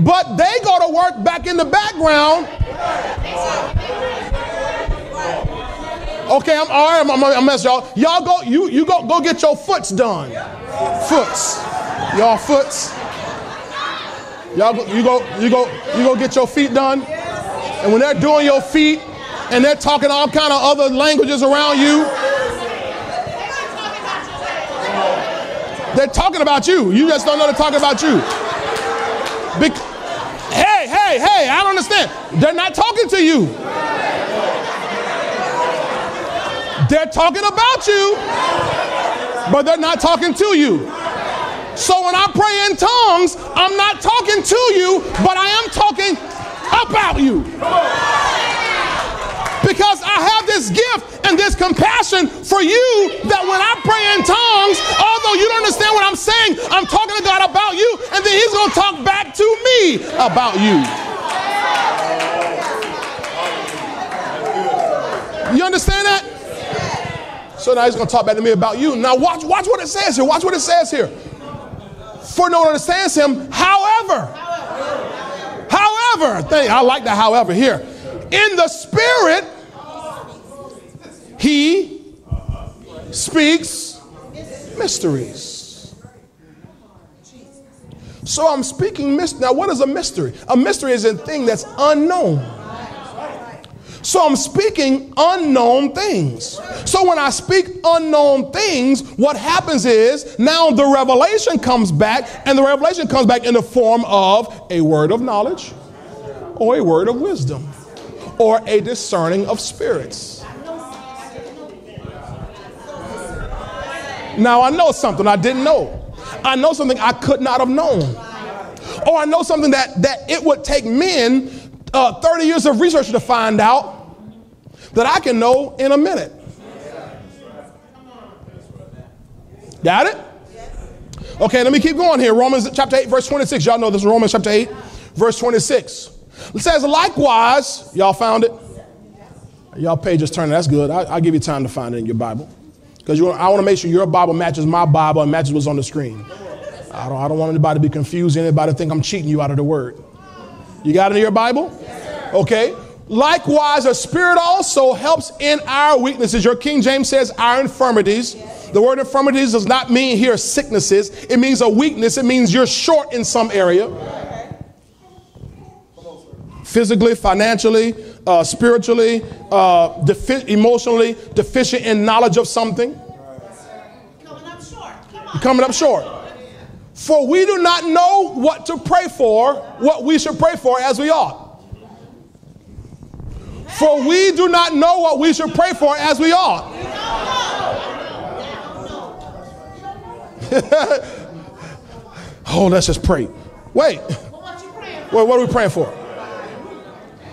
but they go to work back in the background. Okay, I'm all right. I'm, I'm, I'm mess y'all. Y'all go. You you go go get your foots done. Foots, y'all foots. Y'all go, you go you go you go get your feet done. And when they're doing your feet and they're talking all kind of other languages around you, they're talking about you. You just don't know they're talking about you. Be- hey, hey, hey, I don't understand. They're not talking to you. They're talking about you, but they're not talking to you. So when I pray in tongues, I'm not talking to you, but I am talking about you. Because I have this gift and this compassion for you that when I pray in tongues, although you don't understand what I'm saying, I'm talking to God about you, and then He's going to talk back to me about you. You understand that? So now he's going to talk back to me about you. Now watch, watch what it says here. Watch what it says here for no one understands him. However, however, I like that. However, here in the spirit, he speaks mysteries. So I'm speaking mystery. Now, what is a mystery? A mystery is a thing that's unknown. So I'm speaking unknown things. So when I speak unknown things, what happens is now the revelation comes back, and the revelation comes back in the form of a word of knowledge or a word of wisdom or a discerning of spirits. Now I know something I didn't know. I know something I could not have known. Or I know something that, that it would take men uh, 30 years of research to find out that I can know in a minute. Got it? Okay, let me keep going here. Romans chapter 8, verse 26. Y'all know this is Romans chapter 8, verse 26. It says, likewise, y'all found it? Y'all pages turning, that's good. I, will give you time to find it in your Bible. Because I want to make sure your Bible matches my Bible and matches what's on the screen. I don't, I don't want anybody to be confused, anybody to think I'm cheating you out of the word. You got it in your Bible? Okay. Likewise, a spirit also helps in our weaknesses. Your King James says our infirmities. The word infirmities does not mean here sicknesses, it means a weakness, it means you're short in some area. Physically, financially, uh, spiritually, uh, defi- emotionally, deficient in knowledge of something. Coming up short. Coming up short. For we do not know what to pray for, what we should pray for as we ought. For we do not know what we should pray for as we ought. [laughs] oh, let's just pray. Wait. Wait, what are we praying for?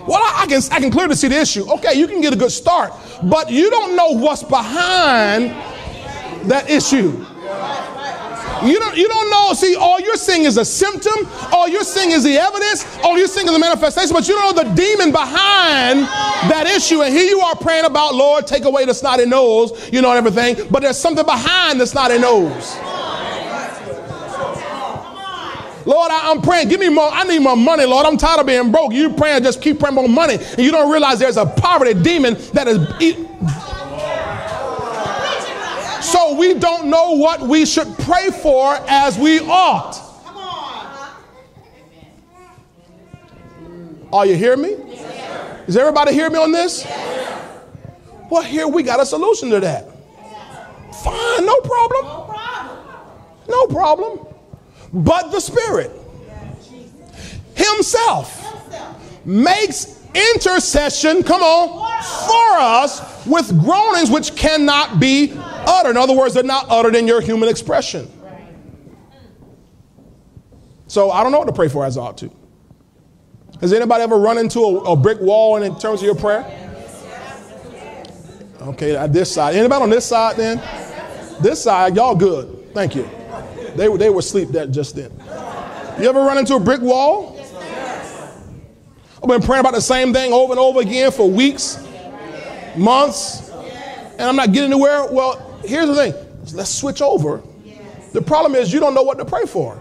Well, I can, I can clearly see the issue. Okay, you can get a good start, but you don't know what's behind that issue. You don't, you don't know. See, all you're seeing is a symptom. All you're seeing is the evidence. All you're seeing is the manifestation, but you don't know the demon behind that issue. And here you are praying about, Lord, take away the snotty nose, you know, and everything. But there's something behind the snotty nose. Lord, I, am praying. Give me more. I need more money, Lord. I'm tired of being broke. You praying, just keep praying more money. And you don't realize there's a poverty demon that is. So we don't know what we should pray for as we ought. Come on. Are you hearing me? Yes, Does everybody hear me on this? Yes. Well, here we got a solution to that. Fine, no problem. No problem. No problem but the Spirit Himself makes intercession, come on, for us with groanings which cannot be uttered. In other words, they're not uttered in your human expression. So I don't know what to pray for as I ought to. Has anybody ever run into a, a brick wall in terms of your prayer? Okay, uh, this side. Anybody on this side then? This side, y'all good. Thank you. They, they were asleep that just then. You ever run into a brick wall? I've been praying about the same thing over and over again for weeks, months, and I'm not getting anywhere. Well, here's the thing let's switch over. The problem is you don't know what to pray for.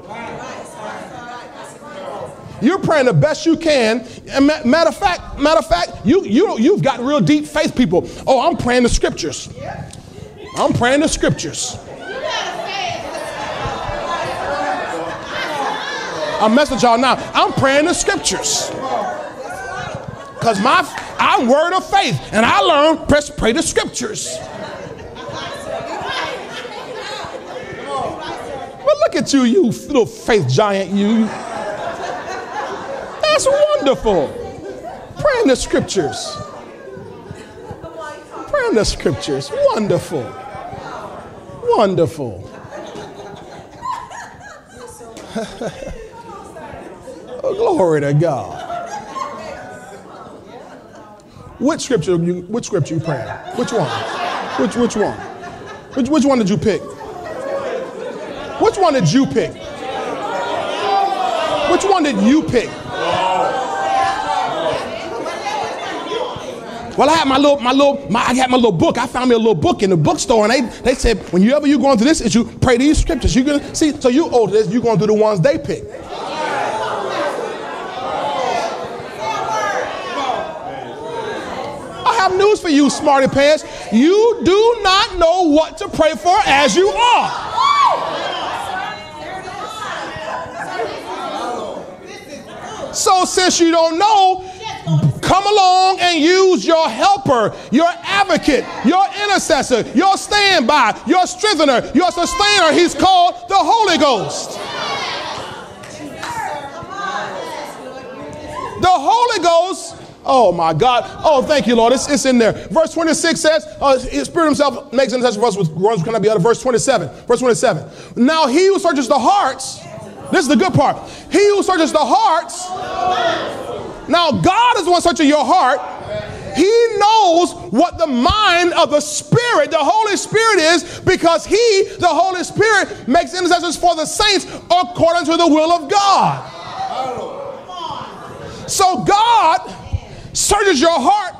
You're praying the best you can. And matter of fact, matter of fact, you you you've got real deep faith people. Oh, I'm praying the scriptures. I'm praying the scriptures. I'm messing y'all now. I'm praying the scriptures. Because my I'm word of faith. And I learned press pray the scriptures. But look at you, you little faith giant, you. That's wonderful. Praying the scriptures. Praying the scriptures. Wonderful. Wonderful. [laughs] Oh, glory to God. Which scripture you which scripture you praying? Which one? Which which one? Which which one did you pick? Which one did you pick? Which one did you pick? Well, I had my little, my little, my, I had my little book. I found me a little book in the bookstore, and they, they said, whenever you going through this issue, pray these scriptures. You're gonna see. So you owe this. You're going through the ones they pick. I have news for you, smarty pants. You do not know what to pray for as you are. So, since you don't know, come along and use your helper, your advocate, your intercessor, your standby, your strengthener, your sustainer. He's called the Holy Ghost. The Holy Ghost Oh my God. Oh, thank you, Lord. It's, it's in there. Verse 26 says, uh, Spirit Himself makes intercession for us with groans cannot be uttered. Verse 27. Verse 27. Now He who searches the hearts, this is the good part. He who searches the hearts. Now God is the one searching your heart. He knows what the mind of the Spirit, the Holy Spirit is, because He, the Holy Spirit, makes intercessions for the saints according to the will of God. So God searches your heart.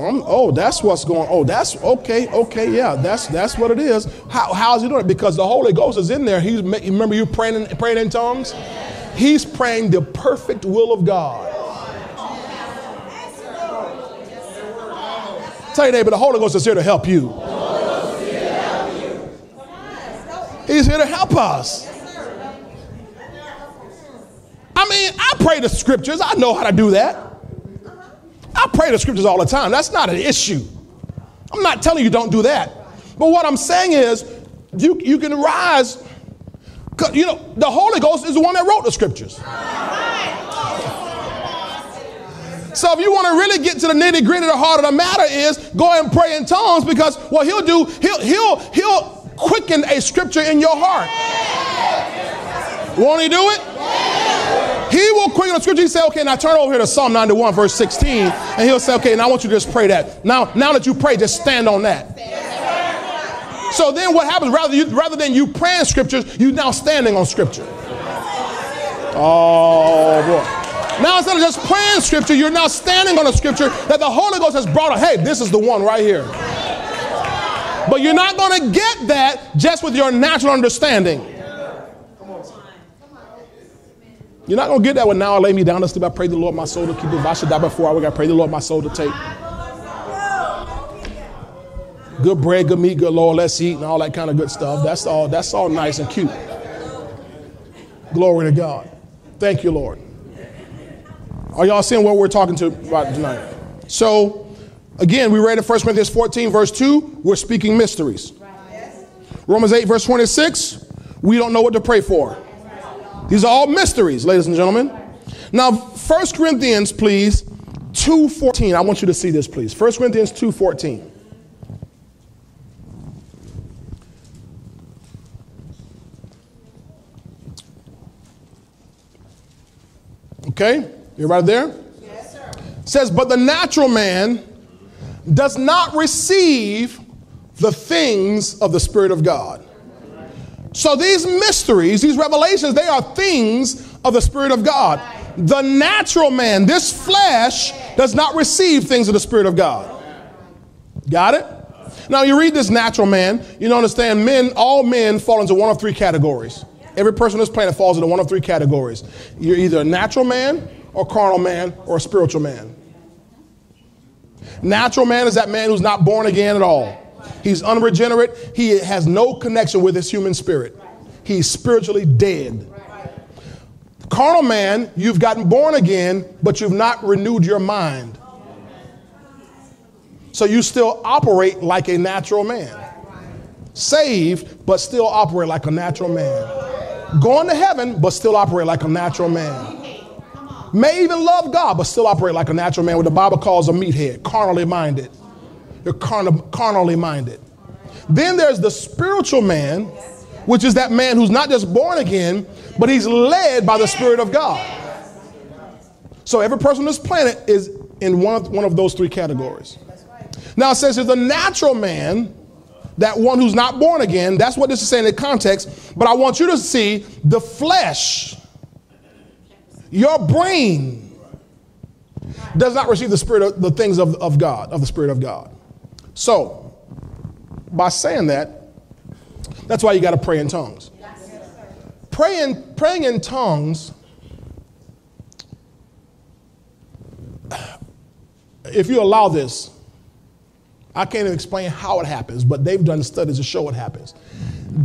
Oh, that's what's going. Oh, that's okay. Okay, yeah, that's that's what it is. How how's he doing it? Because the Holy Ghost is in there. He's remember you praying in, praying in tongues. He's praying the perfect will of God. Tell your neighbor, the Holy Ghost is here to help you. He's here to help us. I mean, I pray the scriptures. I know how to do that. I pray the scriptures all the time. That's not an issue. I'm not telling you don't do that. But what I'm saying is, you, you can rise. You know, the Holy Ghost is the one that wrote the scriptures. So if you want to really get to the nitty gritty, the heart of the matter is go and pray in tongues because what he'll do, he'll he'll he'll quicken a scripture in your heart. Won't he do it? He will quicken the scripture. He say, okay, now turn over here to Psalm 91, verse 16. And he'll say, okay, now I want you to just pray that. Now, now that you pray, just stand on that. So then what happens, rather, you, rather than you praying scriptures, you now standing on scripture. Oh, boy. Now instead of just praying scripture, you're now standing on a scripture that the Holy Ghost has brought up. Hey, this is the one right here. But you're not going to get that just with your natural understanding. You're not going to get that when now I lay me down to sleep. I pray the Lord my soul to keep. If I should die before I wake, I pray the Lord my soul to take. Good bread, good meat, good Lord, let's eat, and all that kind of good stuff. That's all, that's all nice and cute. Glory to God. Thank you, Lord. Are y'all seeing what we're talking to about tonight? So, again, we read in 1 Corinthians 14, verse 2, we're speaking mysteries. Romans 8, verse 26, we don't know what to pray for. These are all mysteries, ladies and gentlemen. Now, 1 Corinthians, please, 2.14. I want you to see this, please. 1 Corinthians 2.14. Okay? you're right there? Yes, sir. says, but the natural man does not receive the things of the Spirit of God. So these mysteries, these revelations, they are things of the Spirit of God. The natural man, this flesh, does not receive things of the Spirit of God. Got it? Now you read this natural man, you understand men, all men fall into one of three categories. Every person on this planet falls into one of three categories. You're either a natural man, or carnal man, or a spiritual man. Natural man is that man who's not born again at all. He's unregenerate. He has no connection with his human spirit. He's spiritually dead. Carnal man, you've gotten born again, but you've not renewed your mind. So you still operate like a natural man. Saved, but still operate like a natural man. Going to heaven, but still operate like a natural man. May even love God, but still operate like a natural man, what the Bible calls a meathead, carnally minded. You're carnally minded. Then there's the spiritual man, which is that man who's not just born again, but he's led by the Spirit of God. So every person on this planet is in one of, one of those three categories. Now it says there's a natural man, that one who's not born again. That's what this is saying in context. But I want you to see the flesh, your brain, does not receive the spirit of the things of, of God, of the Spirit of God. So, by saying that, that's why you got to pray in tongues. Praying, praying in tongues, if you allow this, I can't even explain how it happens, but they've done studies to show it happens.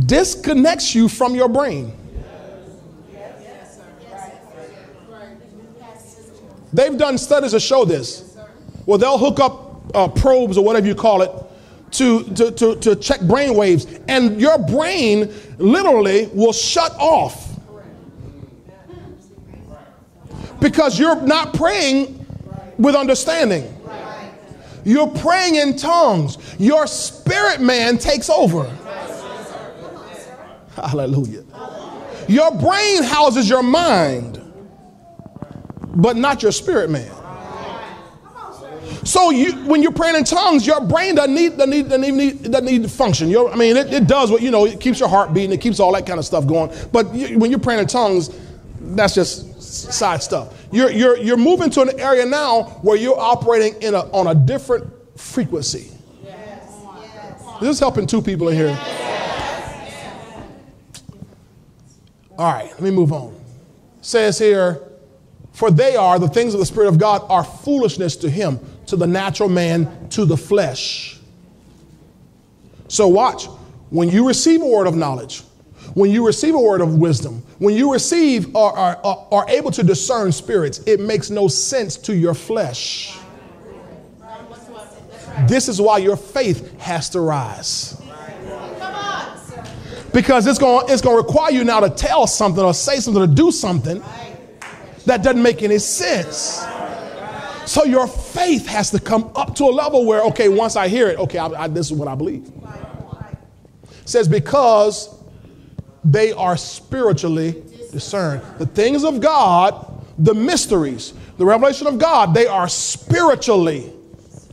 Disconnects you from your brain. They've done studies to show this. Well, they'll hook up uh, probes or whatever you call it to, to, to, to check brain waves. And your brain literally will shut off because you're not praying with understanding. You're praying in tongues. Your spirit man takes over. Hallelujah. Your brain houses your mind, but not your spirit man. So you, when you're praying in tongues, your brain doesn't need, doesn't need, doesn't need, doesn't need to function. Your, I mean, it, it, does what, you know, it keeps your heart beating, it keeps all that kind of stuff going. But you, when you're praying in tongues, that's just side stuff. You're, you're, you're moving to an area now where you're operating in a, on a different frequency. Yes. This is helping two people in here. Yes. All right, let me move on. It says here, for they are, the things of the Spirit of God are foolishness to him to the natural man, to the flesh. So, watch. When you receive a word of knowledge, when you receive a word of wisdom, when you receive or are, are, are able to discern spirits, it makes no sense to your flesh. This is why your faith has to rise. Because it's going it's going to require you now to tell something or say something or do something that doesn't make any sense. So your faith has to come up to a level where, okay, once I hear it, okay, I, I, this is what I believe. says, because they are spiritually discerned. The things of God, the mysteries, the revelation of God, they are spiritually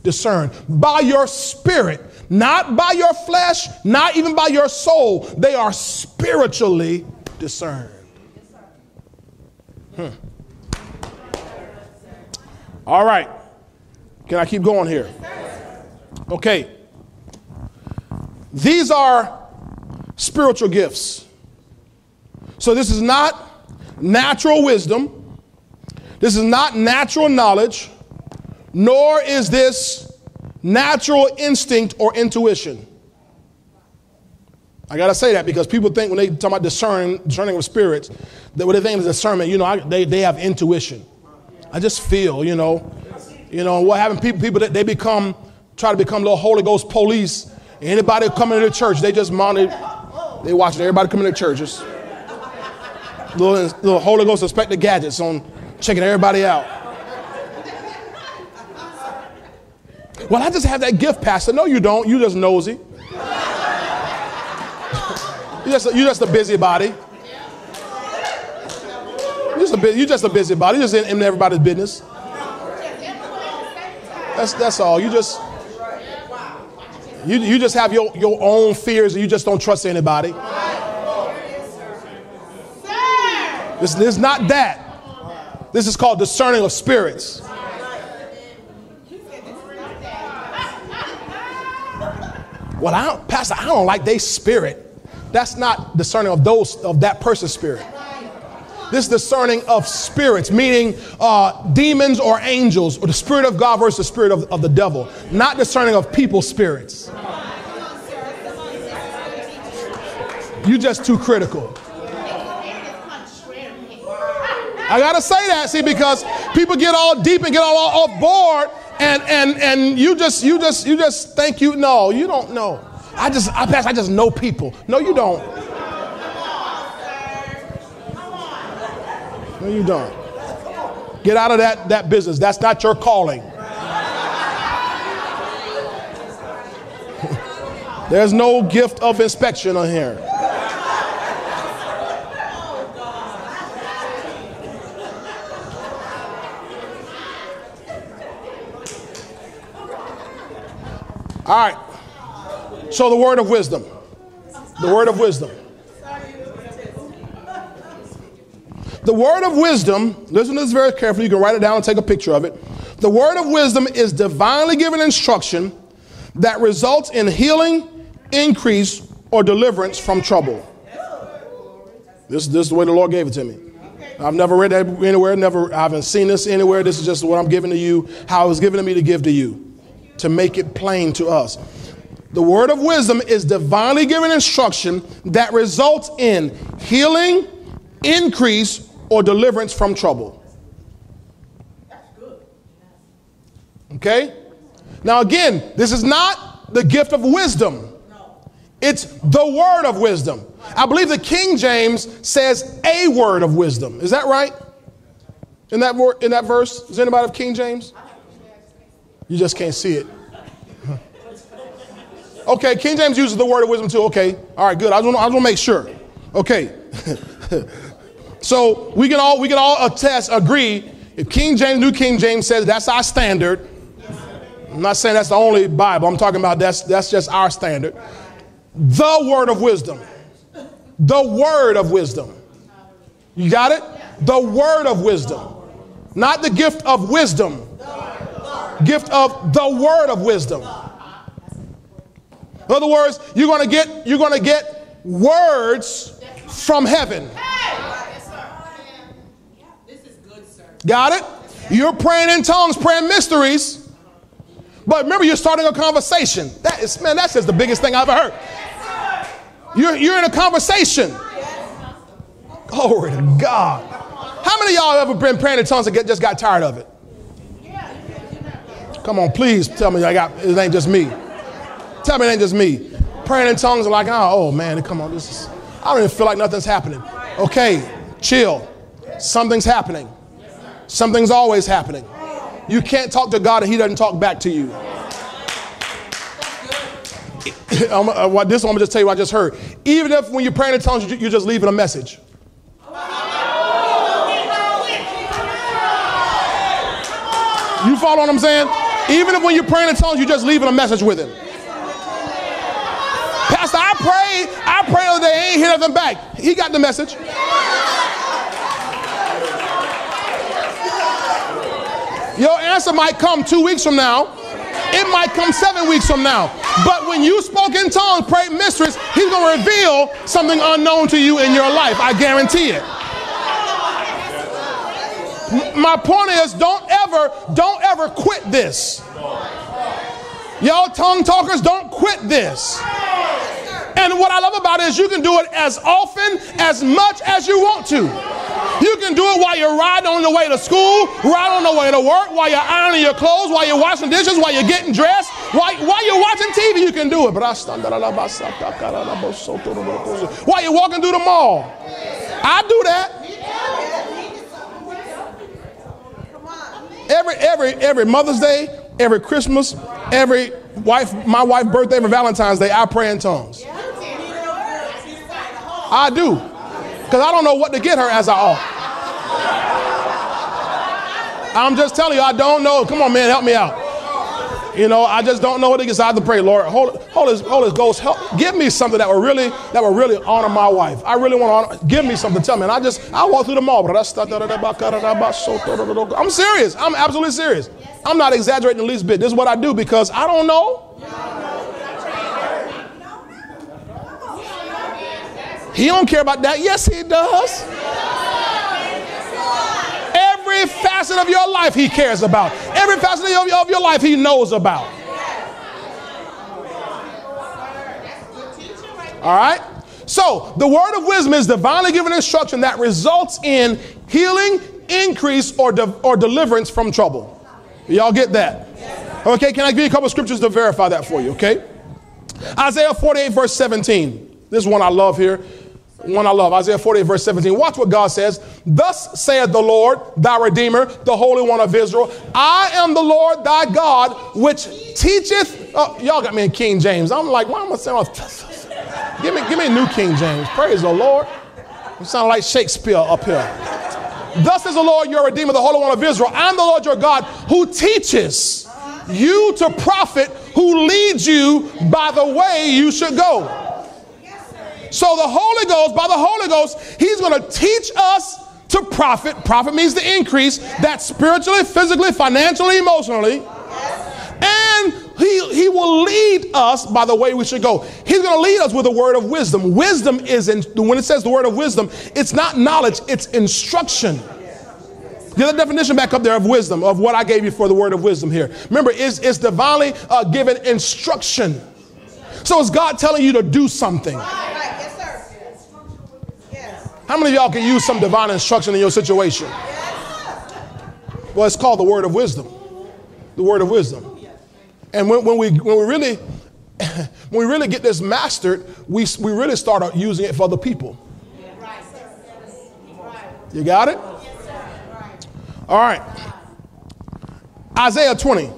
discerned by your spirit, not by your flesh, not even by your soul. They are spiritually discerned. Hmm. All right. Can I keep going here? Okay. These are spiritual gifts. So this is not natural wisdom. This is not natural knowledge, nor is this natural instinct or intuition. I gotta say that because people think when they talk about discerning, discerning of spirits, that what they think is discernment, you know, I, they, they have intuition. I just feel, you know, you know, what happened? People, people that they become, try to become little Holy Ghost police. Anybody coming to the church, they just monitor, they watching everybody coming to churches. Little, little Holy Ghost inspector gadgets on checking everybody out. Well, I just have that gift, Pastor. No, you don't. You just nosy. [laughs] you just you just a busybody. You're just a, you just a busybody. You're just in, in everybody's business. That's that's all. You just you, you just have your, your own fears and you just don't trust anybody. This is not that. This is called discerning of spirits. Well, I don't, Pastor, I don't like their spirit. That's not discerning of those of that person's spirit. This discerning of spirits, meaning uh, demons or angels, or the spirit of God versus the spirit of, of the devil. Not discerning of people's spirits. You're just too critical. I gotta say that, see, because people get all deep and get all, off board, and and and you just you just you just think you know. You don't know. I just I pass. I just know people. No, you don't. No, you don't. Get out of that that business. That's not your calling. [laughs] There's no gift of inspection on here. All right. So the word of wisdom. The word of wisdom. The word of wisdom, listen to this very carefully. You can write it down and take a picture of it. The word of wisdom is divinely given instruction that results in healing, increase, or deliverance from trouble. This, this is the way the Lord gave it to me. I've never read that anywhere, never, I haven't seen this anywhere. This is just what I'm giving to you, how it was given to me to give to you to make it plain to us. The word of wisdom is divinely given instruction that results in healing, increase, or deliverance from trouble. Okay? Now, again, this is not the gift of wisdom, it's the word of wisdom. I believe the King James says a word of wisdom. Is that right? In that, in that verse? Is anybody of King James? You just can't see it. [laughs] Okay, King James uses the word of wisdom too. Okay, all right, good. I just want to make sure. Okay, [laughs] so we can all we can all attest, agree. If King James, New King James says that's our standard. I'm not saying that's the only Bible. I'm talking about that's that's just our standard. The word of wisdom. The word of wisdom. You got it? The word of wisdom. Not the gift of wisdom gift of the word of wisdom. In other words, you're to get you're to get words from heaven. Got it? You're praying in tongues, praying mysteries. But remember, you're starting a conversation. That is, man, that's just the biggest thing I've ever heard. You're, you're in a conversation. Glory to God. How many y'all ever been praying in tongues and get, just got tired of it? Come on, please tell me I got it ain't just me. Tell me it ain't just me. Praying in tongues are like, oh, oh man, come on, this is I don't even feel like nothing's happening. Okay, chill. Something's happening. Something's always happening. You can't talk to God and He doesn't talk back to you. [laughs] Uh, what, this one, I'm just tell you what I just heard. Even if when you're praying in tongues, you- you're just leaving a message. You follow what I'm saying? Even if when you're praying in tongues, you're just leaving a message with him. Pastor, I pray, I pray the they ain't hear nothing back. He got the message. Your answer might come two weeks from now. It might come seven weeks from now. But when you spoke in tongues, prayed mysteries, he's going to reveal something unknown to you in your life. I guarantee it. My point is don't ever, don't ever quit this. Y'all tongue talkers, don't quit this. And what I love about it is you can do it as often, as much as you want to. You can do it while you're riding on the way to school, riding on the way to work, while you're ironing your clothes, while you're washing dishes, while you're getting dressed, while, while you're watching TV, you can do it. While you're walking through the mall. I do that. Every every every Mother's Day, every Christmas, every wife, my wife's birthday, every Valentine's Day, I pray in tongues. I do. Because I don't know what to get her as I ought. I'm just telling you, I don't know. Come on, man, help me out. You know, I just don't know what to get. I have to pray, Lord, Holy, Holy, Holy Ghost, help, give me something that will really, that will really honor my wife. I really want to honor, give me something. Tell me. And I just, I walk through the mall, I'm serious. I'm absolutely serious. I'm not exaggerating the least bit. This is what I do because I don't know. He don't care about that. Yes, he does. Every facet of your life he cares about. Every facet of your, of your life he knows about. All right? So, the word of wisdom is divinely given instruction that results in healing, increase, or, de- or deliverance from trouble. Y'all get that? Okay, can I give you a couple scriptures to verify that for you, okay? Isaiah 48, verse 17. This is one I love here. One I love. Isaiah 48, verse 17. Watch what God says. Thus saith the Lord, thy Redeemer, the Holy One of Israel. I am the Lord thy God, which teacheth. Oh, y'all got me in King James. I'm like, why am I saying? Give me, give me a new King James. Praise the Lord. You sound like Shakespeare up here. Thus is the Lord your Redeemer, the Holy One of Israel. I'm the Lord your God who teaches you to profit, who leads you by the way you should go. So the Holy Ghost, by the Holy Ghost, He's going to teach us to profit. Profit means the increase that spiritually, physically, financially, emotionally. And he, he will lead us by the way we should go. He's going to lead us with a word of wisdom. Wisdom is, in, when it says the word of wisdom, it's not knowledge, it's instruction. The other definition back up there of wisdom, of what I gave you for the word of wisdom here. Remember, it's, it's divinely uh, given instruction. So is God telling you to do something. How many of y'all can use some divine instruction in your situation? Well, it's called the word of wisdom. The word of wisdom. And when, when we when we really [laughs] when we really get this mastered, we, we really start out using it for other people. You got it? All right. Isaiah 20,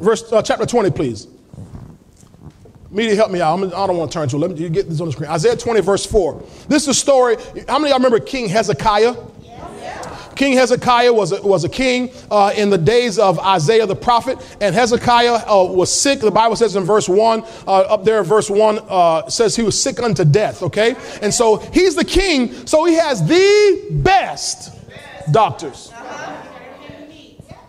verse uh, chapter 20, please. Media, help me out. I'm, I don't want to turn to it. Let me you get this on the screen. Isaiah 20, verse 4. This is a story. How many of y'all remember King Hezekiah? King Hezekiah was a, was a king uh, in the days of Isaiah the prophet, and Hezekiah uh, was sick. The Bible says in verse 1, uh, up there, verse 1 uh, says he was sick unto death, okay? And so he's the king, so he has the best doctors.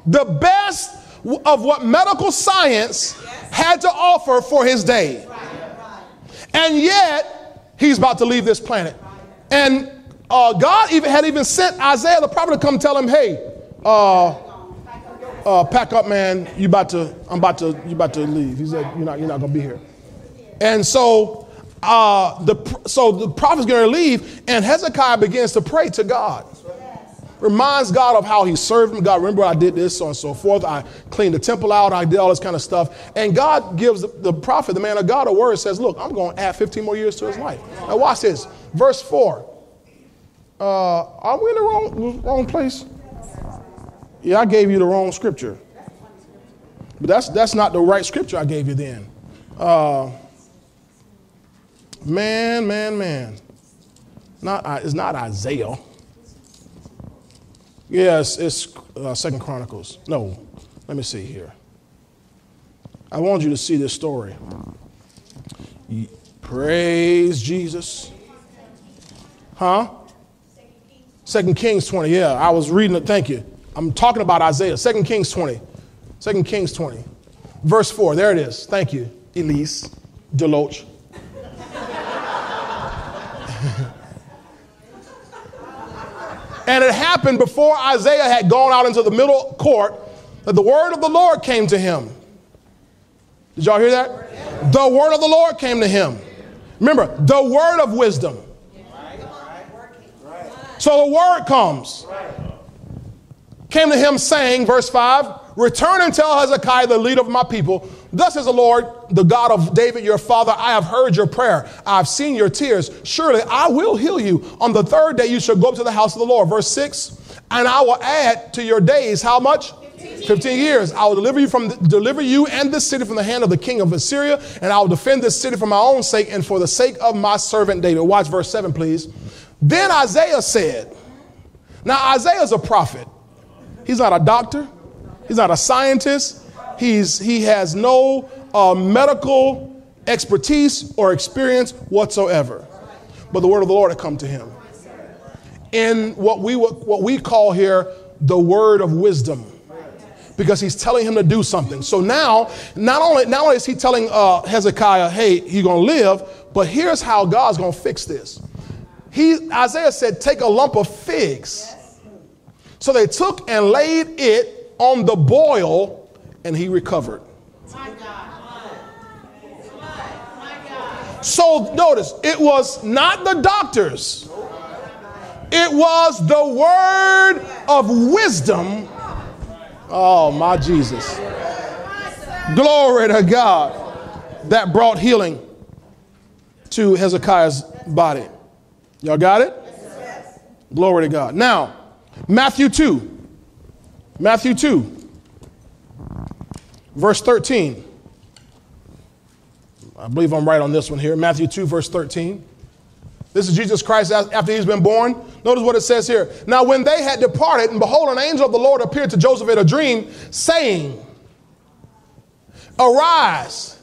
The best of what medical science had to offer for his day. And yet, he's about to leave this planet. And uh, God even had even sent Isaiah the prophet to come tell him, "Hey, uh, uh, pack up, man. You about to? I'm about to. You about to leave." He said, "You're not. You're not gonna be here." And so, uh, the so the prophet's gonna leave, and Hezekiah begins to pray to God. Reminds God of how he served him. God, remember I did this, so and so forth. I cleaned the temple out. I did all this kind of stuff. And God gives the, prophet, the man of God, a word. Says, "Look, I'm going to add 15 more years to his life." Now watch this. Verse four. Uh, are we in the wrong, wrong place? Yeah, I gave you the wrong scripture. But that's, that's not the right scripture I gave you then. Uh, man, man, man. Not, uh, it's not Isaiah. Yes, it's uh, Second Chronicles. No, let me see here. I want you to see this story. Praise Jesus. Huh? Second Kings 20. Yeah, I was reading it. Thank you. I'm talking about Isaiah. Second Kings 20. Second Kings 20. Verse 4. There it is. Thank you, Elise Deloach. And it happened before Isaiah had gone out into the middle court that the word of the Lord came to him. Did y'all hear that? The word of the Lord came to him. Remember, the word of wisdom. So the word comes. Came to him saying, verse 5, Return and tell Hezekiah, the leader of my people, Thus says the Lord, the God of David, your father, I have heard your prayer. I've seen your tears. Surely I will heal you. On the third day you shall go up to the house of the Lord. Verse 6, and I will add to your days how much? 15 years. I will deliver you from deliver you and this city from the hand of the king of Assyria, and I will defend this city for my own sake and for the sake of my servant David. Watch verse 7, please. Then Isaiah said, Now Isaiah is a prophet. He's not a doctor, he's not a scientist, he's, he has no uh, medical expertise or experience whatsoever. But the word of the Lord had come to him. In what we, what we call here the word of wisdom because he's telling him to do something. So now, not only, not only is he telling uh, Hezekiah, hey, you're going to live, but here's how God's going to fix this. He, Isaiah said, take a lump of figs. So they took and laid it on the boil, and he recovered. So notice, it was not the doctors, it was the word of wisdom Oh, my Jesus. Glory to God. That brought healing to Hezekiah's body. Y'all got it? Glory to God. Now, Matthew 2. Matthew 2, verse 13. I believe I'm right on this one here. Matthew 2, verse 13. This is Jesus Christ after he's been born. Notice what it says here. Now, when they had departed, and behold, an angel of the Lord appeared to Joseph in a dream, saying, Arise,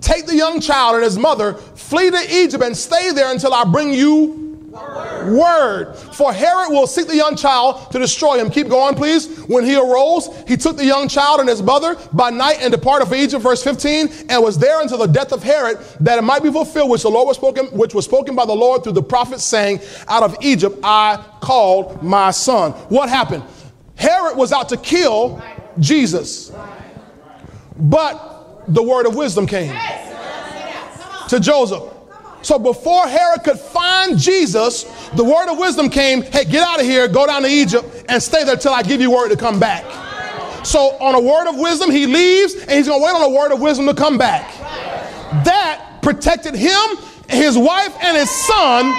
take the young child and his mother, flee to Egypt, and stay there until I bring you word. For Herod will seek the young child to destroy him. Keep going, please. When he arose, he took the young child and his mother by night and departed for Egypt, verse 15, and was there until the death of Herod, that it might be fulfilled, which the Lord was spoken, which was spoken by the Lord through the prophet, saying, Out of Egypt I called my son. What happened? Herod was out to kill Jesus. But the word of wisdom came to Joseph. So before Herod could find Jesus, the word of wisdom came hey, get out of here, go down to Egypt, and stay there till I give you word to come back. So on a word of wisdom, he leaves and he's to wait on a word of wisdom to come back. That protected him, his wife, and his son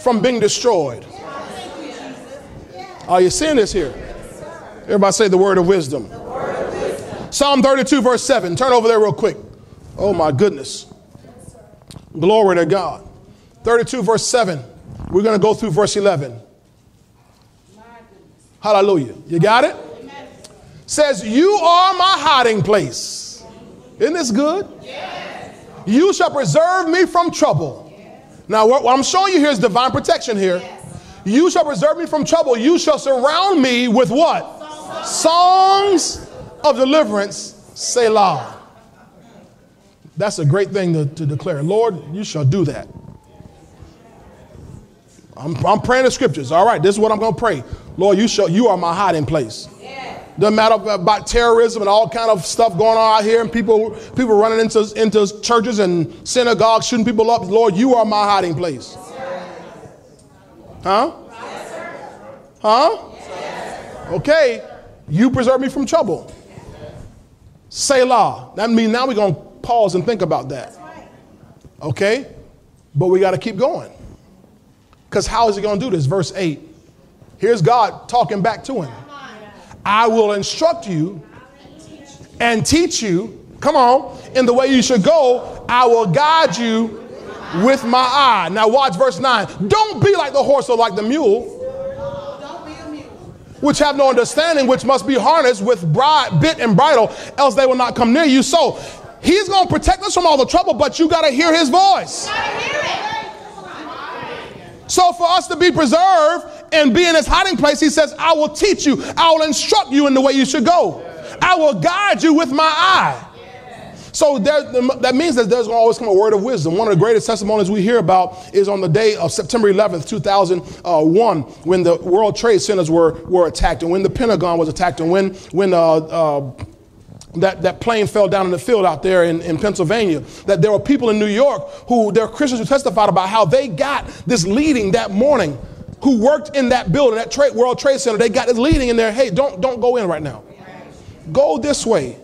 from being destroyed. Are you seeing this here? Everybody say the word of wisdom. Psalm 32, verse 7. Turn over there real quick. Oh my goodness. Glory to God. 32, verse 7. We're going to go through verse 11. Hallelujah. You got it? Says, You are my hiding place. Isn't this good? Yes. You shall preserve me from trouble. Yes. Now, what, what, I'm showing you here is divine protection here. Yes. You shall preserve me from trouble. You shall surround me with what? Songs, Songs of deliverance. Selah. That's a great thing to, to declare. Lord, you shall do that. I'm, I'm praying the scriptures. All right, this is what I'm going to pray. Lord, you shall, you are my hiding place. Doesn't matter about terrorism and all kind of stuff going on out here, and people people running into into churches and synagogues shooting people up. Lord, you are my hiding place. Huh? Huh? Okay. You preserve me from trouble. Selah. That means now we're going to pause and think about that. Okay? But we got to keep going. Because how is he going to do this? Verse 8. Here's God talking back to him. I will instruct you and teach you come on, in the way you should go, I will guide you with my eye. Now, watch verse 9. Don't be like the horse or like the mule, which have no understanding, which must be harnessed with bride, bit and bridle, else they will not come near you. So, he's going to protect us from all the trouble, but you got to hear his voice. So, for us to be preserved and be in his hiding place, he says, I will teach you, I will instruct you in the way you should go, I will guide you with my eye. So there, that means that there's going to always come a word of wisdom. One of the greatest testimonies we hear about is on the day of September 11th, 2001, when the World Trade Centers were, were attacked and when the Pentagon was attacked and when, when uh, uh, that, that plane fell down in the field out there in, in Pennsylvania. That there were people in New York who, there are Christians who testified about how they got this leading that morning who worked in that building, that trade, World Trade Center. They got this leading in there, hey, don't, don't go in right now. Go this way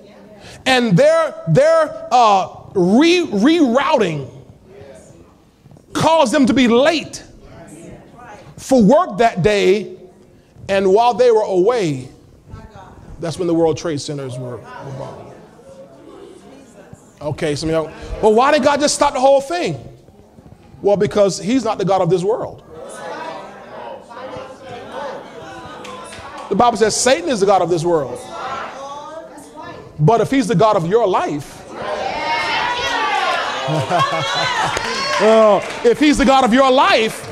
and their, their uh, re- rerouting caused them to be late for work that day. And while they were away, that's when the World Trade Centers were, were bombed. Okay, some of y'all, well, why did God just stop the whole thing? Well, because He's not the God of this world. The Bible says Satan is the God of this world. But if he's the God of your life, [laughs] uh, if he's the God of your life,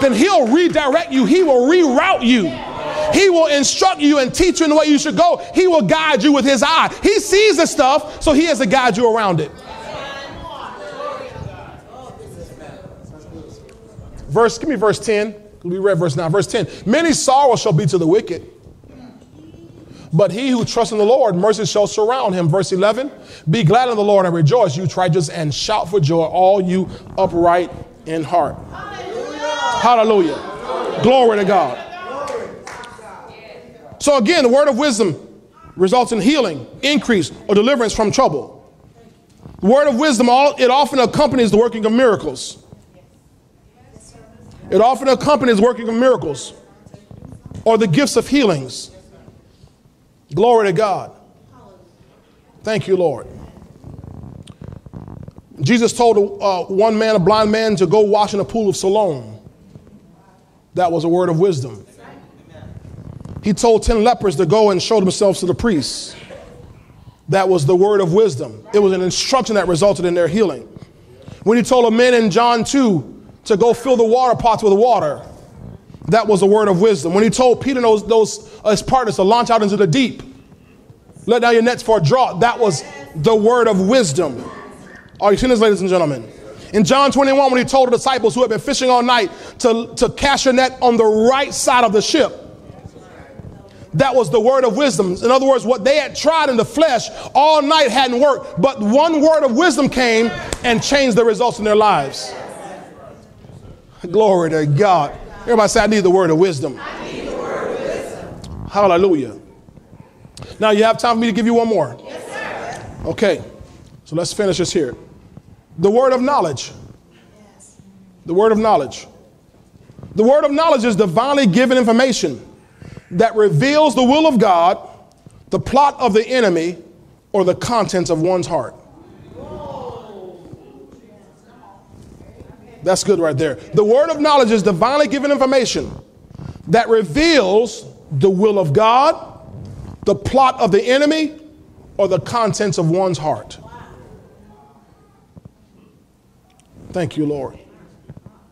then he'll redirect you, he will reroute you. He will instruct you and teach you in the way you should go. He will guide you with his eye. He sees the stuff, so he has to guide you around it. Verse, give me verse 10. We read verse 9. Verse 10. Many sorrows shall be to the wicked but he who trusts in the Lord, mercy shall surround him. Verse 11 Be glad in the Lord and rejoice, you righteous, and shout for joy, all you upright in heart. Hallelujah. Hallelujah. Glory to God. So, again, the word of wisdom results in healing, increase, or deliverance from trouble. The word of wisdom, it often accompanies the working of miracles. It often accompanies working of miracles or the gifts of healings. Glory to God. Thank you, Lord. Jesus told uh, one man, a blind man, to go wash in a pool of Siloam. That was a word of wisdom. He told 10 lepers to go and show themselves to the priests. That was the word of wisdom. It was an instruction that resulted in their healing. When he told a man in John 2 to go fill the water pots with water, that was a word of wisdom. When he told Peter and those, those uh, his partners to launch out into the deep, let down your nets for a draught, that was the word of wisdom. Are you seeing this, ladies and gentlemen? In John 21, when he told the disciples who had been fishing all night to, to cast your net on the right side of the ship, that was the word of wisdom. In other words, what they had tried in the flesh all night hadn't worked, but one word of wisdom came and changed the results in their lives. Glory to God. Everybody say, I need the word of wisdom. Word of wisdom. Hallelujah. Now, you have time for me to give you one more? Yes, sir. Okay. So let's finish this here. The word of knowledge. The word of knowledge. The word of knowledge is divinely given information that reveals the will of God, the plot of the enemy, or the contents of one's heart. That's good right there. The word of knowledge is divinely given information that reveals the will of God, the plot of the enemy, or the contents of one's heart. Thank you, Lord.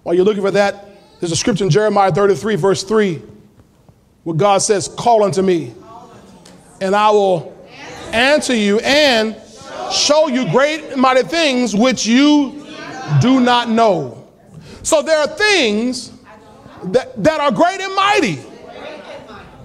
While you're looking for that, there's a scripture in Jeremiah 33, verse 3, where God says, Call unto me, and I will answer you and show you great and mighty things which you do not know. So there are things that, that are great and mighty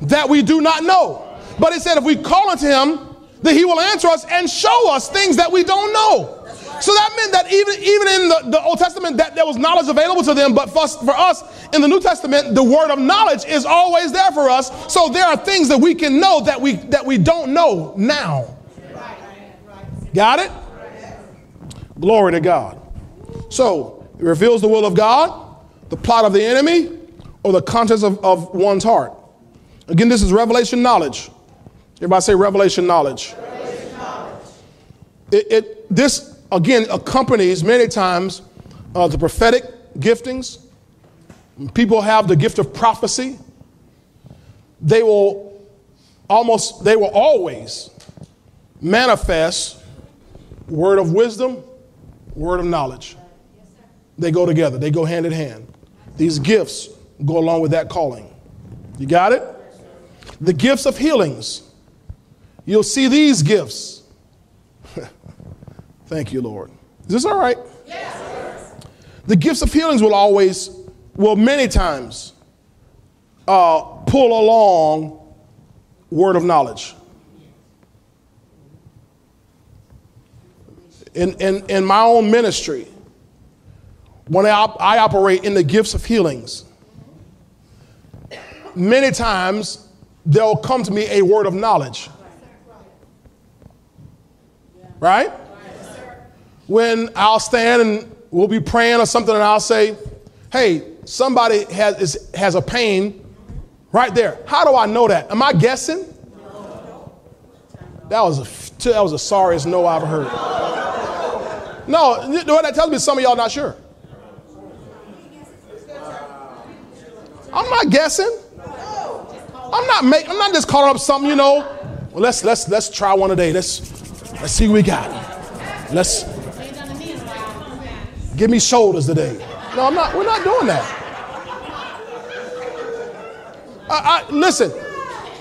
that we do not know. But it said if we call unto him, that he will answer us and show us things that we don't know. So that meant that even, even in the, the Old Testament, that there was knowledge available to them, but for us, for us in the New Testament, the word of knowledge is always there for us. So there are things that we can know that we that we don't know now. Got it? Glory to God. So it reveals the will of God, the plot of the enemy, or the contents of, of one's heart. Again, this is revelation knowledge. Everybody say revelation knowledge. revelation knowledge. it, it this again accompanies many times uh, the prophetic giftings. People have the gift of prophecy. They will almost, they will always manifest word of wisdom, word of knowledge. They go together, they go hand in hand. These gifts go along with that calling. You got it? The gifts of healings. You'll see these gifts. Thank you, Lord. Is this all right? Yes. The gifts of healings will always, will many times uh, pull along word of knowledge. In, in, in my own ministry, when I, I operate in the gifts of healings, many times there'll come to me a word of knowledge. Right? When I'll stand and we'll be praying or something, and I'll say, Hey, somebody has, is, has a pain right there. How do I know that? Am I guessing? That was a, that was the sorriest no I've heard. No, what that tells me some of y'all not sure. I'm not guessing. I'm not make, I'm not just calling up something, you know. Well, let's let's let's try one today. Let's let's see what we got. Let's give me shoulders today. No, I'm not. We're not doing that. I, I, listen,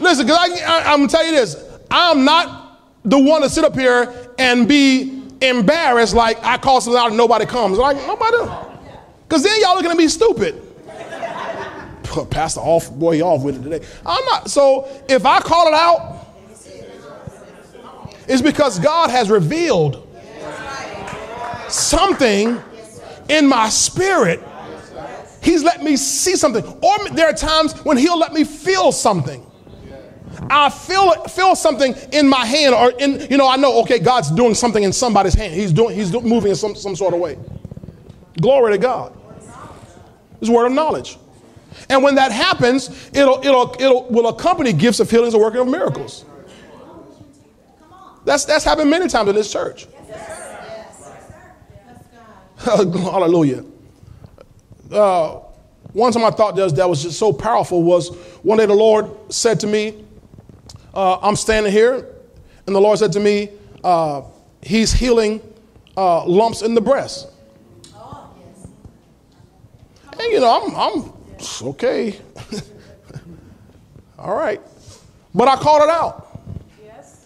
listen, because I, I, I'm gonna tell you this. I'm not the one to sit up here and be embarrassed like I call something out and nobody comes. Like nobody, because then y'all looking at me stupid. Pastor off, boy, off with it today. I'm not. So if I call it out, it's because God has revealed something in my spirit. He's let me see something. Or there are times when He'll let me feel something. I feel feel something in my hand, or in you know, I know. Okay, God's doing something in somebody's hand. He's doing He's moving in some some sort of way. Glory to God. It's word of knowledge. And when that happens, it'll, it'll, it'll will accompany gifts of healings and working of miracles. That's, that's happened many times in this church. [laughs] Hallelujah. Uh, one time I thought that was, that was just so powerful was one day the Lord said to me, uh, I'm standing here, and the Lord said to me, uh, He's healing uh, lumps in the breast. And you know, I'm, I'm okay. [laughs] All right. But I called it out. Yes.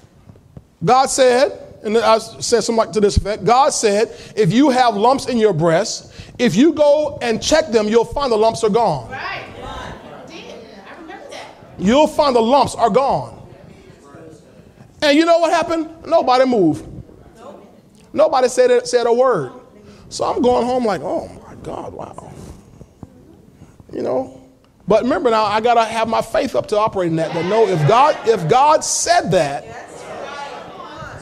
God said, and I said something to this effect God said, if you have lumps in your breast, if you go and check them, you'll find the lumps are gone. Right. I remember that. You'll find the lumps are gone. And you know what happened? Nobody moved. Nope. Nobody said, said a word. So I'm going home like, oh my God, wow. You know? But remember now, I gotta have my faith up to operating that. That no, if God, if God said that,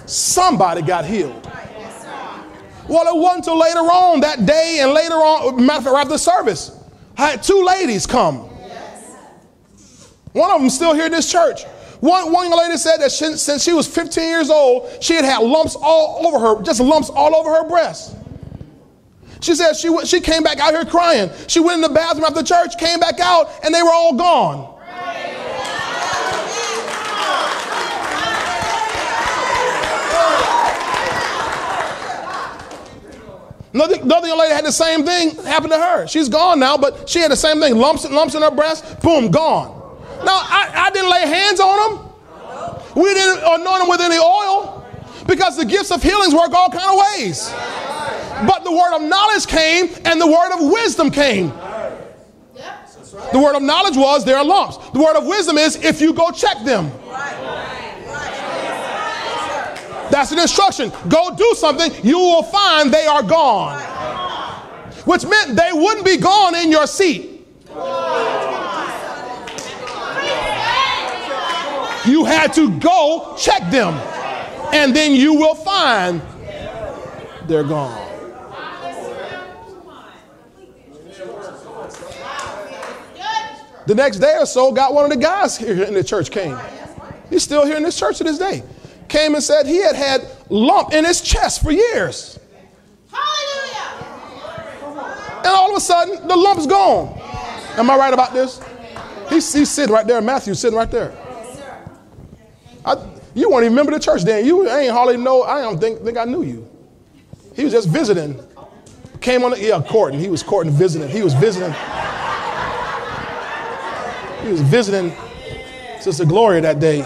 somebody got healed. Well, it wasn't until later on that day and later on, matter of fact, after the service, I had two ladies come. One of them still here in this church. One, one lady said that she, since she was 15 years old, she had had lumps all over her, just lumps all over her breast. She said she, she came back out here crying. She went in the bathroom after church, came back out, and they were all gone. Another, another young lady had the same thing happen to her. She's gone now, but she had the same thing lumps, lumps in her breast, boom, gone. Now, I, I didn't lay hands on them. We didn't anoint them with any oil because the gifts of healings work all kind of ways. But the word of knowledge came and the word of wisdom came. The word of knowledge was there are lumps. The word of wisdom is if you go check them. That's an instruction. Go do something, you will find they are gone. Which meant they wouldn't be gone in your seat. You had to go check them. And then you will find they're gone. The next day or so, got one of the guys here in the church came. He's still here in this church to this day. Came and said he had had lump in his chest for years. Hallelujah. And all of a sudden, the lump's gone. Am I right about this? He's, he's sitting right there. Matthew sitting right there. I, you weren't even remember the church then. You I ain't hardly know. I don't think, think I knew you. He was just visiting. Came on the, yeah, courting. He was courting, visiting. He was visiting. He was visiting Sister Gloria that day.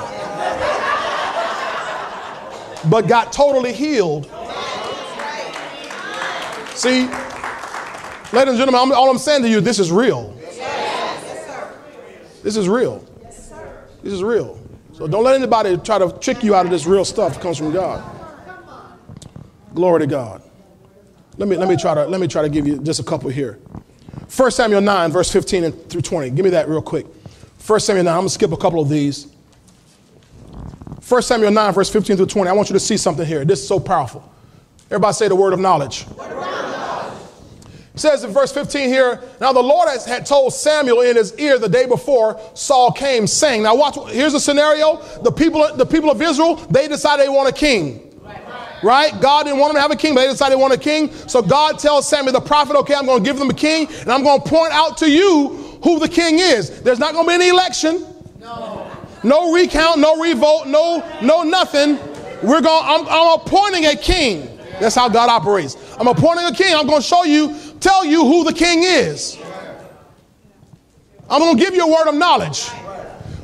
But got totally healed. See, ladies and gentlemen, all I'm saying to you, this is real. This is real. This is real. So don't let anybody try to trick you out of this real stuff that comes from God. Glory to God. Let me, let me, try, to, let me try to give you just a couple here. 1 Samuel 9, verse 15 through 20. Give me that real quick. 1 Samuel 9, I'm going to skip a couple of these. 1 Samuel 9, verse 15 through 20. I want you to see something here. This is so powerful. Everybody say the word of knowledge. It says in verse 15 here, now the Lord has, had told Samuel in his ear the day before Saul came saying, now watch, here's a scenario. The people, the people of Israel, they decided they want a king right? God didn't want them to have a king, but they decided they want a king. So God tells Samuel the prophet, okay, I'm going to give them a king, and I'm going to point out to you who the king is. There's not going to be any election. No. Recount, no revolt, no, no nothing. We're going, I'm, I'm appointing a king. That's how God operates. I'm appointing a king. I'm going to show you, tell you who the king is. I'm going to give you a word of knowledge.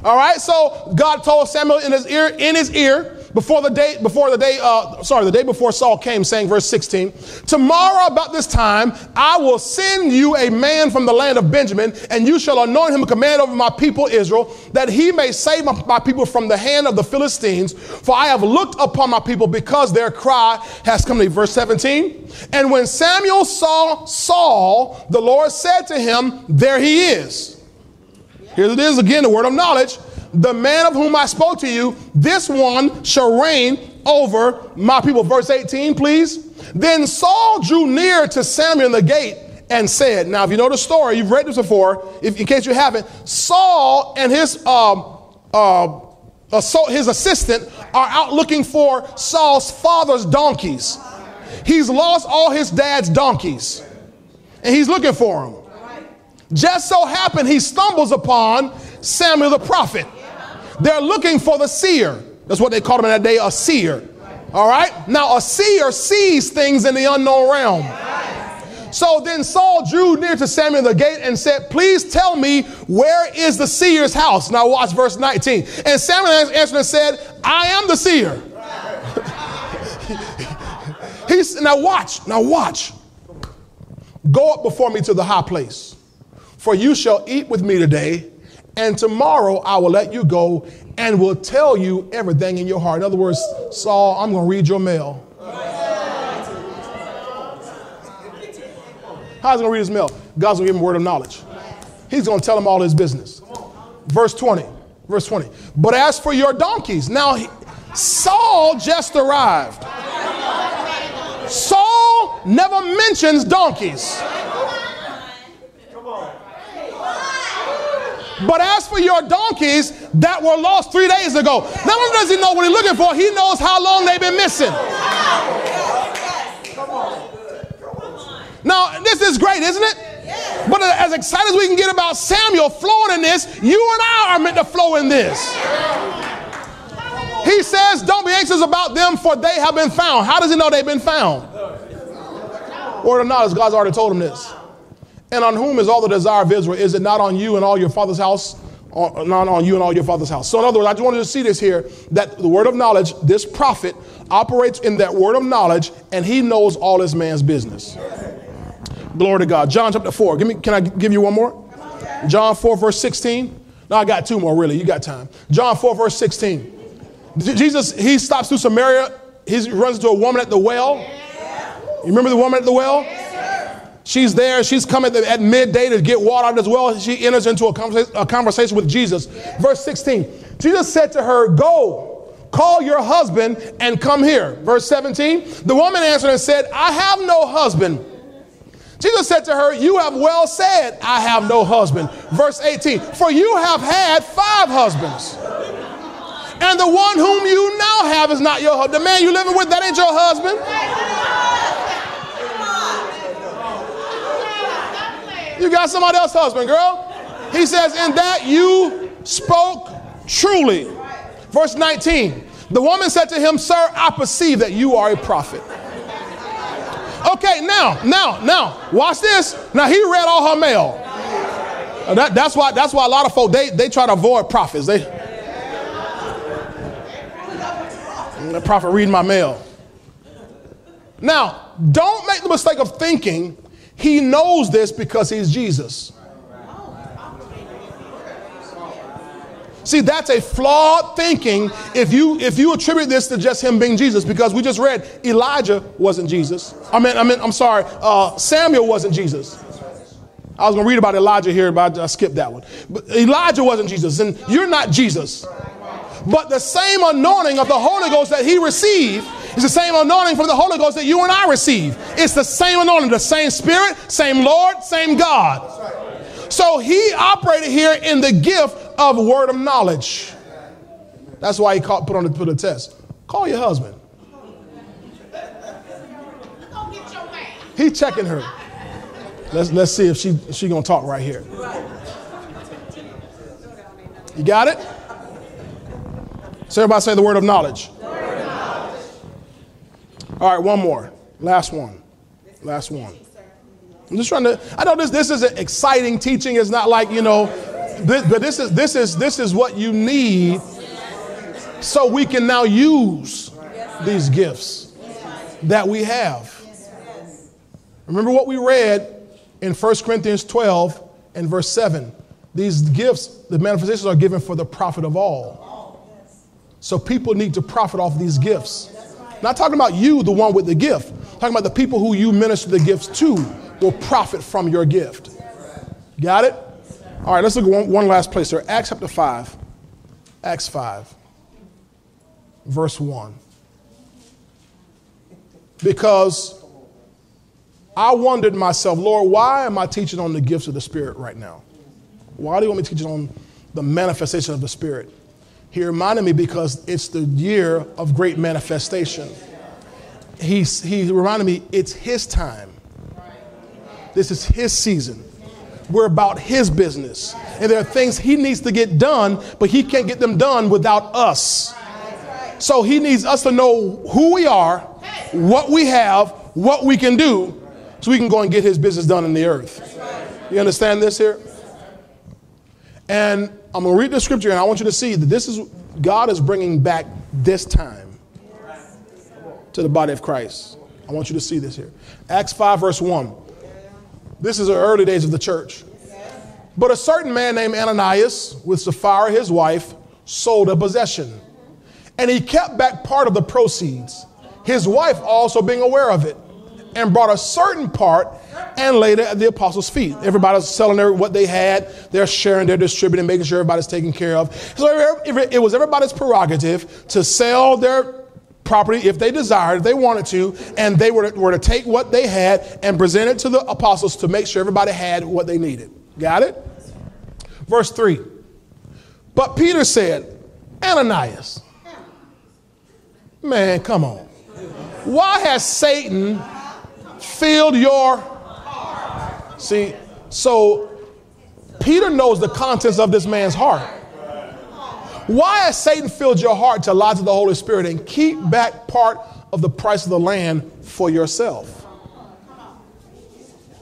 All right. So God told Samuel in his ear, in his ear, before the day, before the day, uh, sorry, the day before Saul came, saying, verse 16, tomorrow about this time, I will send you a man from the land of Benjamin, and you shall anoint him a commander over my people Israel, that he may save my, my people from the hand of the Philistines. For I have looked upon my people because their cry has come to me. Verse 17, and when Samuel saw Saul, the Lord said to him, there he is. Here it is again, the word of knowledge the man of whom I spoke to you, this one shall reign over my people. Verse 18, please. Then Saul drew near to Samuel in the gate and said, Now, if you know the story, you've read this before, if, in case you haven't, Saul and his, um, uh, uh, his assistant are out looking for Saul's father's donkeys. He's lost all his dad's donkeys, and he's looking for them. Just so happened he stumbles upon Samuel the prophet. They're looking for the seer. That's what they called him in that day, a seer. All right? Now, a seer sees things in the unknown realm. So then Saul drew near to Samuel the gate and said, Please tell me where is the seer's house? Now watch verse 19. And Samuel answered and said, I am the seer. [laughs] He's now watch, now watch. Go up before me to the high place, for you shall eat with me today and tomorrow I will let you go and will tell you everything in your heart. In other words, Saul, I'm going to read your mail. How's he going to read his mail? God's going to give him a word of knowledge. He's going to tell him all his business. Verse 20. Verse 20. But as for your donkeys, now he, Saul just arrived. Saul never mentions donkeys. But as for your donkeys that were lost three days ago, not only does he know what he's looking for, he knows how long they've been missing. Now, this is great, isn't it? But as excited as we can get about Samuel flowing in this, you and I are meant to flow in this. He says, Don't be anxious about them, for they have been found. How does he know they've been found? Word or not, as God's already told him this. And on whom is all the desire of Israel? Is it not on you and all your father's house? Not on you and all your father's house. So, in other words, I just wanted to see this here that the word of knowledge, this prophet operates in that word of knowledge, and he knows all this man's business. Glory to God. John chapter 4. Give me, can I give you one more? John 4, verse 16. No, I got two more, really. You got time. John 4, verse 16. Jesus, he stops through Samaria. He runs into a woman at the well. You remember the woman at the well? She's there. She's coming at midday to get water out as well. She enters into a conversation, a conversation with Jesus. Verse 16 Jesus said to her, Go, call your husband and come here. Verse 17 The woman answered and said, I have no husband. Jesus said to her, You have well said, I have no husband. Verse 18 For you have had five husbands And the one whom you now have is not your husband. The man you're living with, that ain't your husband. You got somebody else's husband, girl. He says, In that you spoke truly. Verse 19 The woman said to him, Sir, I perceive that you are a prophet. Okay, now, now, now, watch this. Now he read all her mail. Uh, that, that's why that's why a lot of folk they, they try to avoid prophets. They the prophet reading my mail. Now, don't make the mistake of thinking he knows this because he's Jesus. See, that's a flawed thinking if you if you attribute this to just him being Jesus, because we just read Elijah wasn't Jesus. I mean, I mean, I'm sorry, uh, Samuel wasn't Jesus. I was going to read about Elijah here, but I skipped that one. But Elijah wasn't Jesus, and you're not Jesus. But the same anointing of the Holy Ghost that he received is the same anointing from the Holy Ghost that you and I receive. It's the same anointing, the same Spirit, same Lord, same God. So he operated here in the gift of word of knowledge. That's why he put on the put a test. Call your husband. He checking her. Let's let's see if she she gonna talk right here. You got it? So everybody say the word of knowledge. All right, one more. Last one. Last one. I'm just trying to. I know this. This is an exciting teaching. It's not like you know, this, but this is this is this is what you need, so we can now use these gifts that we have. Remember what we read in 1 Corinthians 12 and verse 7. These gifts, the manifestations are given for the profit of all. So people need to profit off these gifts. Not talking about you, the one with the gift. Talking about the people who you minister the gifts to will profit from your gift. Got it? All right, let's look at one, one last place here. Acts chapter 5. Acts 5, verse 1. Because I wondered myself, Lord, why am I teaching on the gifts of the Spirit right now? Why do you want me teaching on the manifestation of the Spirit? He reminded me because it's the year of great manifestation. He, he reminded me it's his time. This is his season. We're about his business. And there are things he needs to get done, but he can't get them done without us. So he needs us to know who we are, what we have, what we can do, so we can go and get his business done in the earth. You understand this here? And I'm going to read the scripture and I want you to see that this is God is bringing back this time to the body of Christ. I want you to see this here. Acts 5, verse 1. This is the early days of the church. But a certain man named Ananias, with Sapphira his wife, sold a possession. And he kept back part of the proceeds, his wife also being aware of it, and brought a certain part and laid it at the apostles' feet. Everybody's selling their, what they had, they're sharing, they're distributing, making sure everybody's taken care of. So it was everybody's prerogative to sell their property if they desired, if they wanted to, and they were to, were to take what they had and present it to the apostles to make sure everybody had what they needed. Got it? Verse 3. But Peter said, Ananias, man, come on. Why has Satan filled your heart. See, so Peter knows the contents of this man's heart. Why has Satan filled your heart to lie to the Holy Spirit and keep back part of the price of the land for yourself?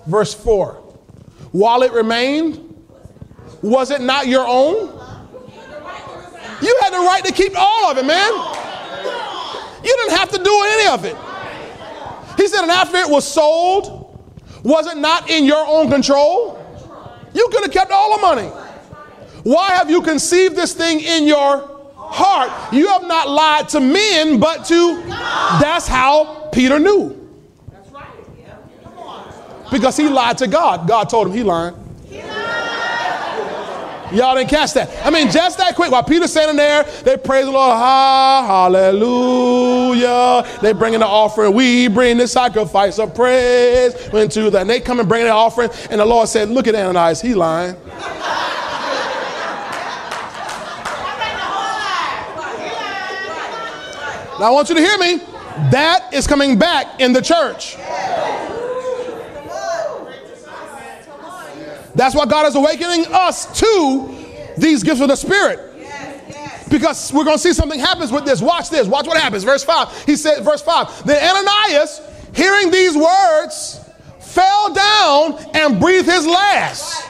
Verse 4 While it remained, was it not your own? You had the right to keep all of it, man. You didn't have to do any of it. He said, and after it was sold, was it not in your own control? You could have kept all the money. Why have you conceived this thing in your heart? You have not lied to men, but to. That's how Peter knew. Because he lied to God. God told him he lied. Y'all didn't catch that. I mean, just that quick. While Peter's standing there, they praise the Lord. Ha, hallelujah. They bring in the offering. We bring the sacrifice of praise into that. And they come and bring the offering. And the Lord said, Look at Ananias. He lying. Now I want you to hear me. That is coming back in the church. That's why God is awakening us to these gifts of the Spirit. Because we're going to see something happens with this. Watch this. Watch what happens. Verse 5. He said, verse 5. Then Ananias, hearing these words, fell down and breathed his last.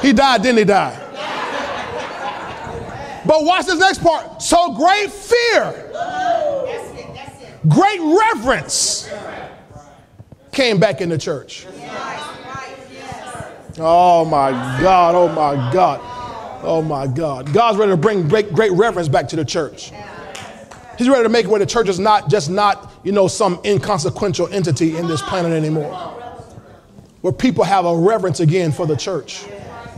He died, didn't he die? But watch this next part. So great fear, great reverence came back in the church. Oh my God, oh my God, oh my God. God's ready to bring great, great reverence back to the church. He's ready to make it where the church is not just not, you know, some inconsequential entity in this planet anymore. Where people have a reverence again for the church.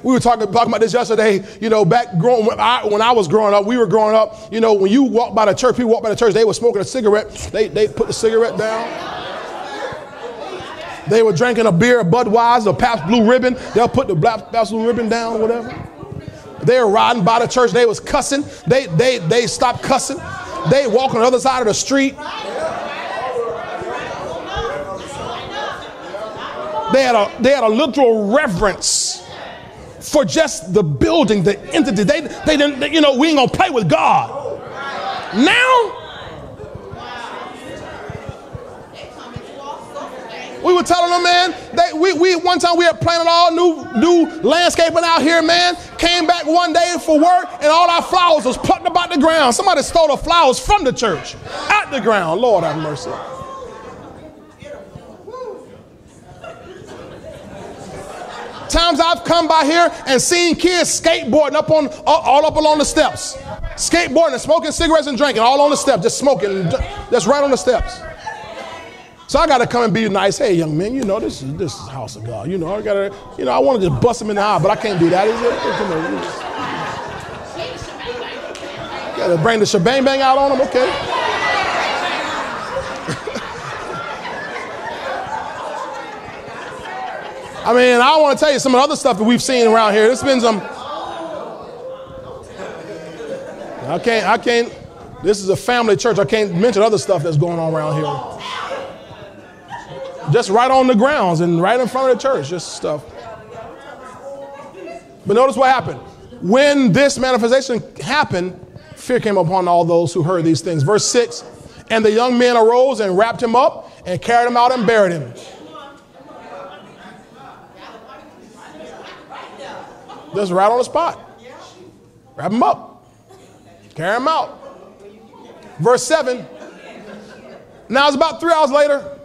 We were talking, talking about this yesterday. You know, back growing, when I, when I was growing up, we were growing up. You know, when you walk by the church, people walk by the church, they were smoking a cigarette. They, they put the cigarette down. They were drinking a beer, Budweiser, Pabst Blue Ribbon. They'll put the Pabst Blue Ribbon down, whatever. They were riding by the church. They was cussing. They they they stopped cussing. They walk on the other side of the street. They had a they had a literal reverence for just the building, the entity. They they didn't they, you know we ain't gonna play with God. Now We were telling them, man, we, we one time we had planted all new new landscaping out here, man. Came back one day for work, and all our flowers was plucked about the ground. Somebody stole the flowers from the church at the ground. Lord have mercy. Times I've come by here and seen kids skateboarding up on all up along the steps, skateboarding and smoking cigarettes and drinking all on the steps, just smoking, just right on the steps. So I got to come and be nice. Hey, young man, you know this is this is house of God. You know I got to, you know I want to just bust him in the eye, but I can't do that. Is it? Got to bring the shebang bang out on him. Okay. [laughs] I mean, I want to tell you some of the other stuff that we've seen around here. There's been some. I can't. I can't. This is a family church. I can't mention other stuff that's going on around here just right on the grounds and right in front of the church, just stuff. But notice what happened. When this manifestation happened, fear came upon all those who heard these things. Verse 6 And the young men arose and wrapped him up and carried him out and buried him. Just right on the spot. Wrap him up. Carry him out. Verse 7 Now it's about three hours later.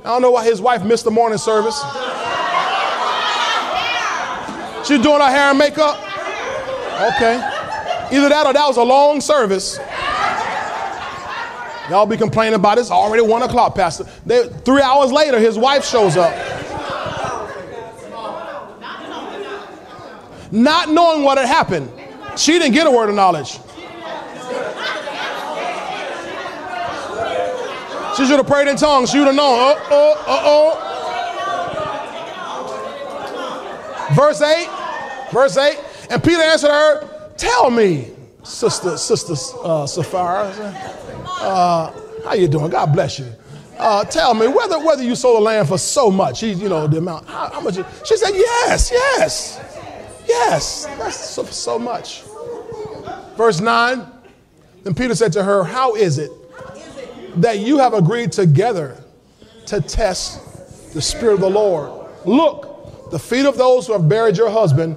I don't know why his wife missed the morning service. She's doing her hair and makeup. Okay. Either that or that was a long service. Y'all be complaining about it. It's already one o'clock, Pastor. They, three hours later, his wife shows up. Not knowing what had happened. She didn't get a word of knowledge. She should have prayed in tongues. She would have known. Uh oh, uh oh. Verse 8. Verse 8. And Peter answered her, Tell me, sister, sister uh, Sapphira. Uh, how you doing? God bless you. Uh, tell me whether whether you sold the land for so much. He, you know the amount. How, how much? She said, Yes, yes, yes. That's so, so much. Verse nine. Then Peter said to her, How is it that you have agreed together to test the Spirit of the Lord. Look, the feet of those who have buried your husband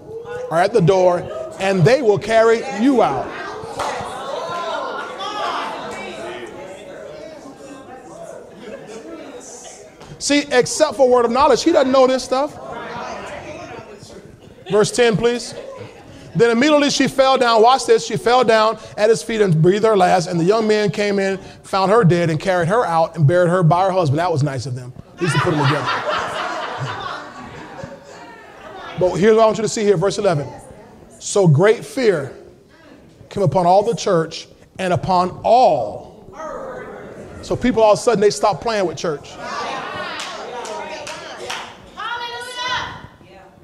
are at the door, and they will carry you out. See, except for word of knowledge, he doesn't know this stuff. Verse 10, please. Then immediately she fell down. Watch this. She fell down at his feet and breathed her last. And the young man came in, found her dead, and carried her out and buried her by her husband. That was nice of them. He used to put them together. but here's what I want you to see here, verse 11. So great fear came upon all the church and upon all. So people all of a sudden they stopped playing with church.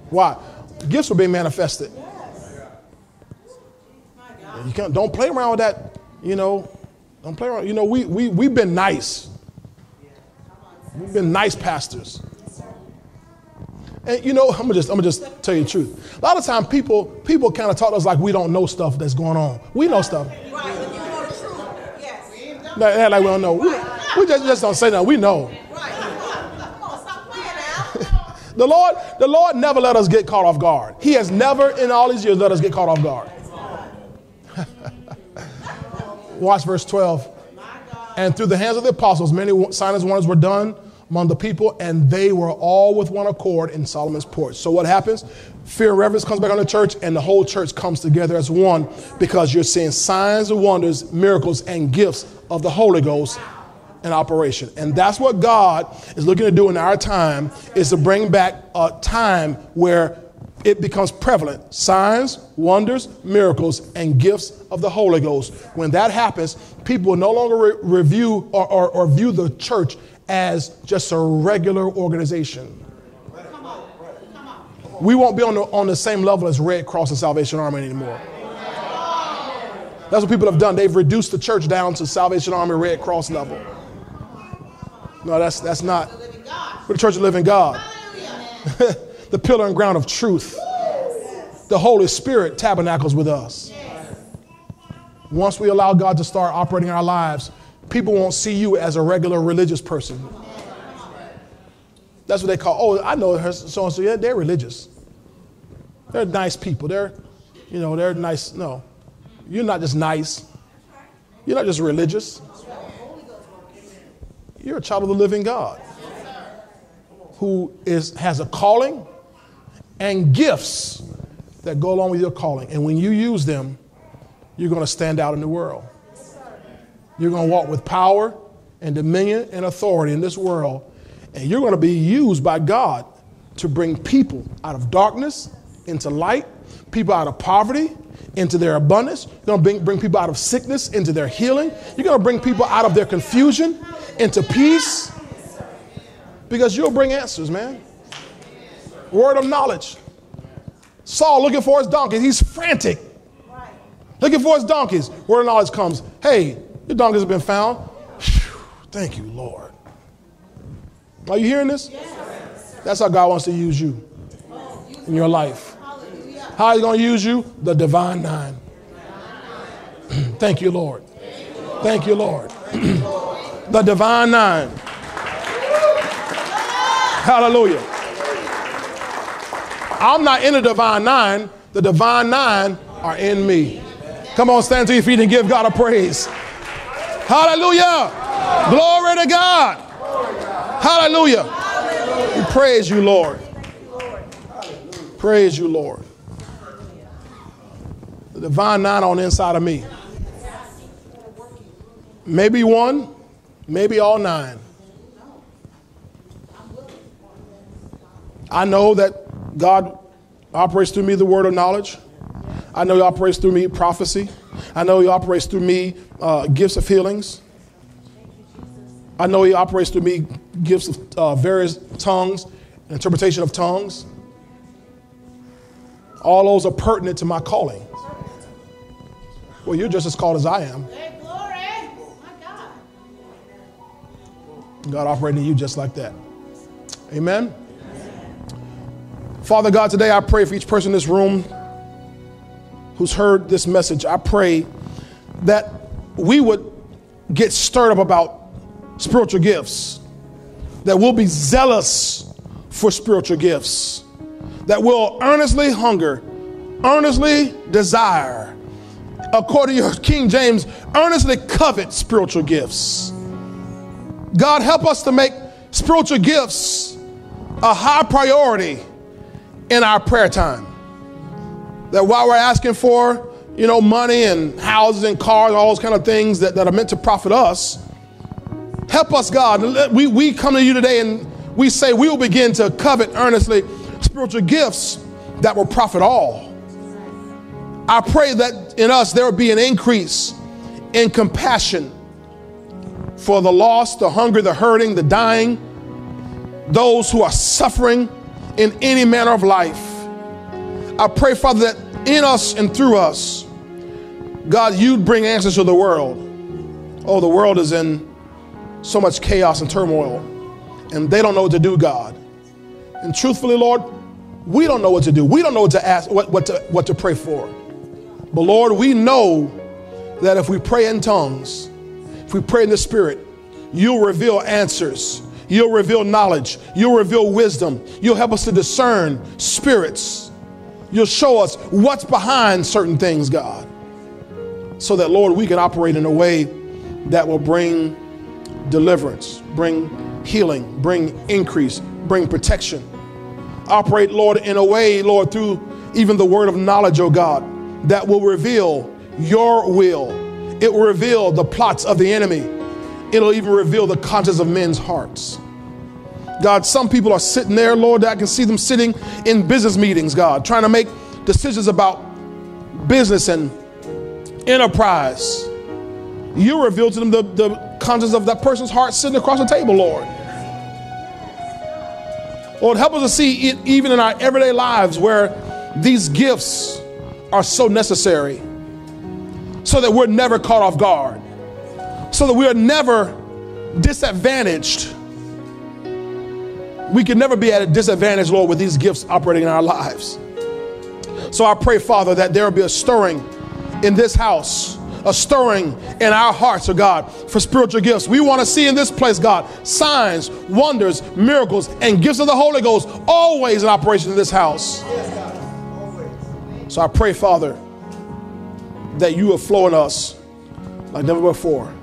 Why? Gifts were being manifested. You can't, don't play around with that You know, don't play around. You know, we, we, we've been nice. We've been nice pastors. And you know, I'm gonna just I'm gonna just tell you the truth. A lot of times people people kind of talk to us like we don't know stuff that's going on. We know stuff. Right, but you know the truth. Yes. Like, like we don't know. We, we just, just don't say that. We know. Right. [laughs] The Lord, the Lord never let us get caught off guard. He has never in all these years let us get caught off guard. [laughs] Watch verse 12. And through the hands of the apostles, many signs and wonders were done among the people, and they were all with one accord in Solomon's porch. So what happens? Fear and reverence comes back on the church, and the whole church comes together as one because you're seeing signs and wonders, miracles, and gifts of the Holy Ghost in operation. And that's what God is looking to do in our time is to bring back a time where it becomes prevalent signs, wonders, miracles, and gifts of the Holy Ghost. When that happens, people will no longer re- review or, or, or view the church as just a regular organization. We won't be on the, on the same level as Red Cross and Salvation Army anymore. That's what people have done. They've reduced the church down to Salvation Army Red Cross level. No, that's, that's not. We're the church of living God. [laughs] the pillar and ground of truth. The Holy Spirit tabernacles with us. Once we allow God to start operating our lives, people won't see you as a regular religious person. That's what they call, oh, I know her so and so. Yeah, they're religious. They're nice people. They're, you know, they're nice. No, you're not just nice. You're not just religious. You're a child of the living God who is, has a calling and gifts that go along with your calling. And when you use them, you're going to stand out in the world. You're going to walk with power and dominion and authority in this world. And you're going to be used by God to bring people out of darkness into light, people out of poverty into their abundance. You're going to bring, bring people out of sickness into their healing. You're going to bring people out of their confusion into peace because you'll bring answers, man. Word of knowledge. Saul looking for his donkeys. He's frantic. Looking for his donkeys. Word of knowledge comes. Hey, your donkeys have been found. Whew, thank you, Lord. Are you hearing this? That's how God wants to use you in your life. How He's going to use you? The divine nine. [clears throat] thank you, Lord. Thank you, Lord. [clears throat] the divine nine. Hallelujah. I'm not in the divine nine, the divine nine are in me. Come on, stand to your feet and give God a praise. Hallelujah. Glory to God. Hallelujah. We praise you, Lord. Praise you, Lord. The divine nine on the inside of me. Maybe one, maybe all nine. I know that God operates through me the word of knowledge. I know He operates through me prophecy. I know He operates through me uh, gifts of healings. I know He operates through me gifts of uh, various tongues, interpretation of tongues. All those are pertinent to my calling. Well, you're just as called as I am. God operating in you just like that. Amen. Father God, today I pray for each person in this room who's heard this message. I pray that we would get stirred up about spiritual gifts, that we'll be zealous for spiritual gifts, that we'll earnestly hunger, earnestly desire, according to your King James, earnestly covet spiritual gifts. God, help us to make spiritual gifts a high priority in our prayer time. That while we're asking for, you know, money and houses and cars, all those kind of things that, that are meant to profit us, help us, God. We, we come to you today and we say we will begin to covet earnestly spiritual gifts that will profit all. I pray that in us there will be an increase in compassion for the lost, the hungry, the hurting, the dying, those who are suffering in any manner of life. I pray, Father, that in us and through us, God, you'd bring answers to the world. Oh, the world is in so much chaos and turmoil, and they don't know what to do, God. And truthfully, Lord, we don't know what to do. We don't know what to ask, what, what, to, what to pray for. But Lord, we know that if we pray in tongues, if we pray in the Spirit, you'll reveal answers. You'll reveal knowledge. You'll reveal wisdom. You'll help us to discern spirits. You'll show us what's behind certain things, God. So that, Lord, we can operate in a way that will bring deliverance, bring healing, bring increase, bring protection. Operate, Lord, in a way, Lord, through even the word of knowledge, oh God, that will reveal your will. It will reveal the plots of the enemy. It'll even reveal the conscience of men's hearts. God, some people are sitting there, Lord, I can see them sitting in business meetings, God, trying to make decisions about business and enterprise. You reveal to them the, the conscience of that person's heart sitting across the table, Lord. Lord, help us to see it even in our everyday lives where these gifts are so necessary so that we're never caught off guard, so that we are never disadvantaged. We can never be at a disadvantage, Lord, with these gifts operating in our lives. So I pray, Father, that there will be a stirring in this house a stirring in our hearts, oh God, for spiritual gifts. We want to see in this place, God, signs, wonders, miracles, and gifts of the Holy Ghost always in operation in this house. So I pray, Father, that you will flow in us like never before.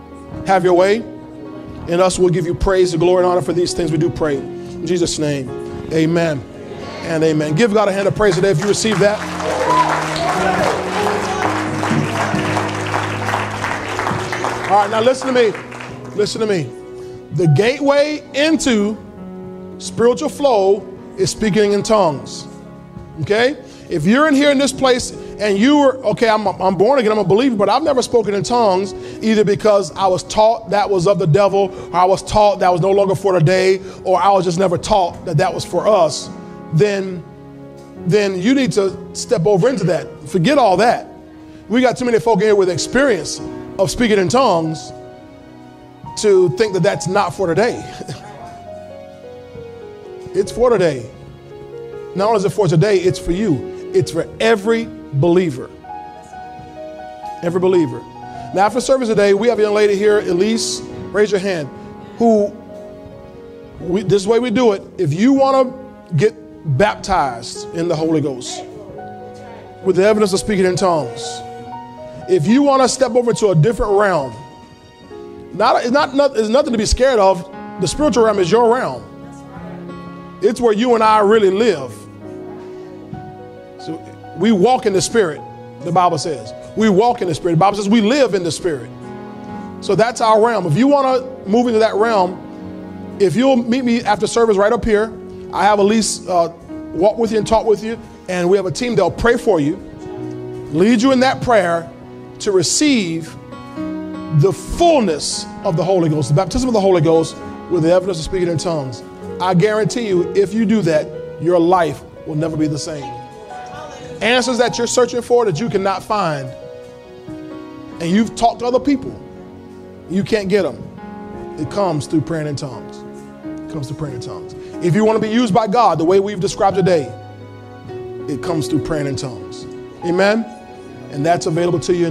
Have your way. And us, we'll give you praise and glory and honor for these things we do pray. In Jesus' name, amen and amen. Give God a hand of praise today if you receive that. All right, now listen to me. Listen to me. The gateway into spiritual flow is speaking in tongues. Okay? If you're in here in this place and you were, okay, I'm, I'm born again, I'm a believer, but I've never spoken in tongues either because I was taught that was of the devil, or I was taught that was no longer for today, or I was just never taught that that was for us, then, then you need to step over into that. Forget all that. We got too many folk in here with experience of speaking in tongues to think that that's not for today. [laughs] it's for today. Not only is it for today, it's for you. It's for every believer. Every believer. Now, after service today, we have a young lady here, Elise, raise your hand, who, we, this way we do it. If you want to get baptized in the Holy Ghost with the evidence of speaking in tongues, if you want to step over to a different realm, not, it's, not, not, it's nothing to be scared of. The spiritual realm is your realm. It's where you and I really live. We walk in the spirit, the Bible says. We walk in the spirit. The Bible says we live in the spirit. So that's our realm. If you want to move into that realm, if you'll meet me after service right up here, I have Elise uh, walk with you and talk with you, and we have a team that'll pray for you, lead you in that prayer, to receive the fullness of the Holy Ghost, the baptism of the Holy Ghost with the evidence of speaking in tongues. I guarantee you, if you do that, your life will never be the same. Answers that you're searching for that you cannot find, and you've talked to other people, you can't get them. It comes through praying in tongues. It comes through praying in tongues. If you want to be used by God the way we've described today, it comes through praying in tongues. Amen? And that's available to you.